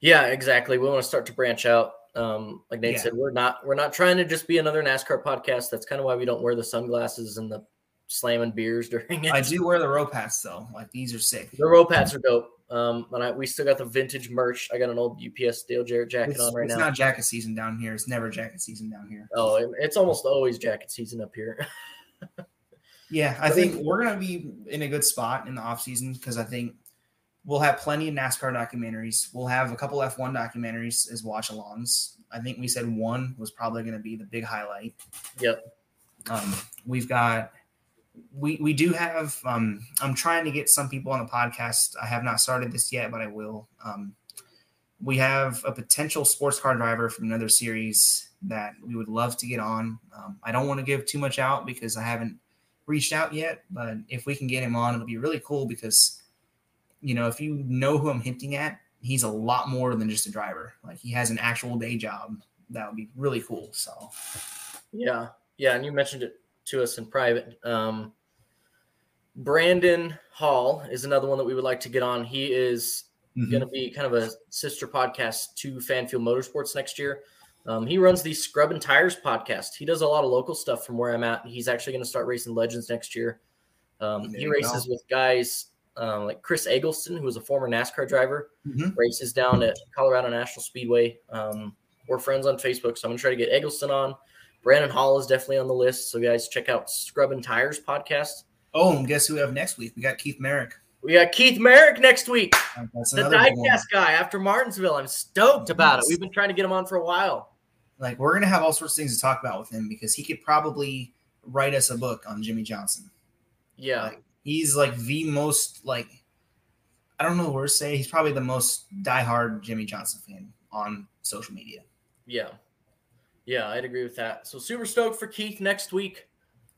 Yeah, exactly. We want to start to branch out. Um, like Nate Yeah. said, we're not we're not trying to just be another NASCAR podcast. That's kind of why we don't wear the sunglasses and the slamming beers *laughs* during it. I do wear the rope hats though. Like these are sick. The rope hats are dope. Um, and I, we still got the vintage merch. I got an old UPS Dale Jarrett jacket It's, on right it's now. It's not jacket season down here. It's never jacket season down here. oh, it- it's almost always jacket season up here. *laughs* Yeah, I think- we're gonna be in a good spot in the off season because I think we'll have plenty of NASCAR documentaries. We'll have a couple F1 documentaries as watch alongs. I think we said one was probably going to be the big highlight. Yep. Um, we've got we we do have. Um, I'm trying to get some people on the podcast. I have not started this yet, but I will. Um, we have a potential sports car driver from another series that we would love to get on. Um, I don't want to give too much out because I haven't reached out yet, but if we can get him on, it'll be really cool because you know if you know who I'm hinting at, he's a lot more than just a driver. Like he has an actual day job. That would be really cool. So Yeah, yeah, and you mentioned it to us in private. Um, Brandon Hall is another one that we would like to get on. He is going to be kind of a sister podcast to FanFuel Motorsports next year. Um, he runs the Scrub and Tires podcast. He does a lot of local stuff from where I'm at. He's actually going to start racing Legends next year. Um, he races with guys um, like Chris Eggleston, who was a former NASCAR driver, Mhm. races down at Colorado National Speedway. Um, we're friends on Facebook, so I'm going to try to get Eggleston on. Brandon Hall is definitely on the list. So, guys, check out Scrub and Tires podcast. Oh, and guess who we have next week? We got Keith Merrick. We got Keith Merrick next week. That's the diecast guy after Martinsville. I'm stoked about it. We've been trying to get him on for a while. Like we're gonna have all sorts of things to talk about with him because he could probably write us a book on Jimmie Johnson. Yeah, Like, he's like the most like I don't know what to say. He's probably the most diehard Jimmie Johnson fan on social media. yeah, yeah. I'd agree with that. So super stoked for Keith next week.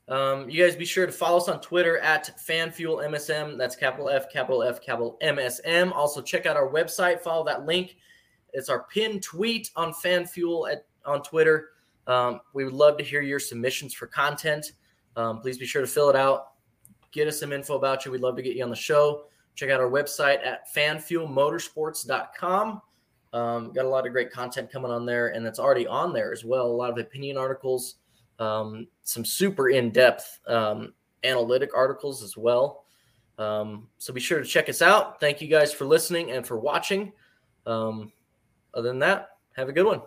Um, you guys be sure to follow us on Twitter at FanFuelMSM. That's capital F, capital F, capital MSM. Also check out our website. Follow that link. It's our pinned tweet on FanFuel at on Twitter. Um, we would love to hear your submissions for content. Um, please be sure to fill it out. Get us some info about you. We'd love to get you on the show. Check out our website at fanfuelmotorsports.com. Um, got a lot of great content coming on there, and it's already on there as well. A lot of opinion articles, um, some super in depth um, analytic articles as well. Um, so be sure to check us out. Thank you guys for listening and for watching. Um, other than that, have a good one.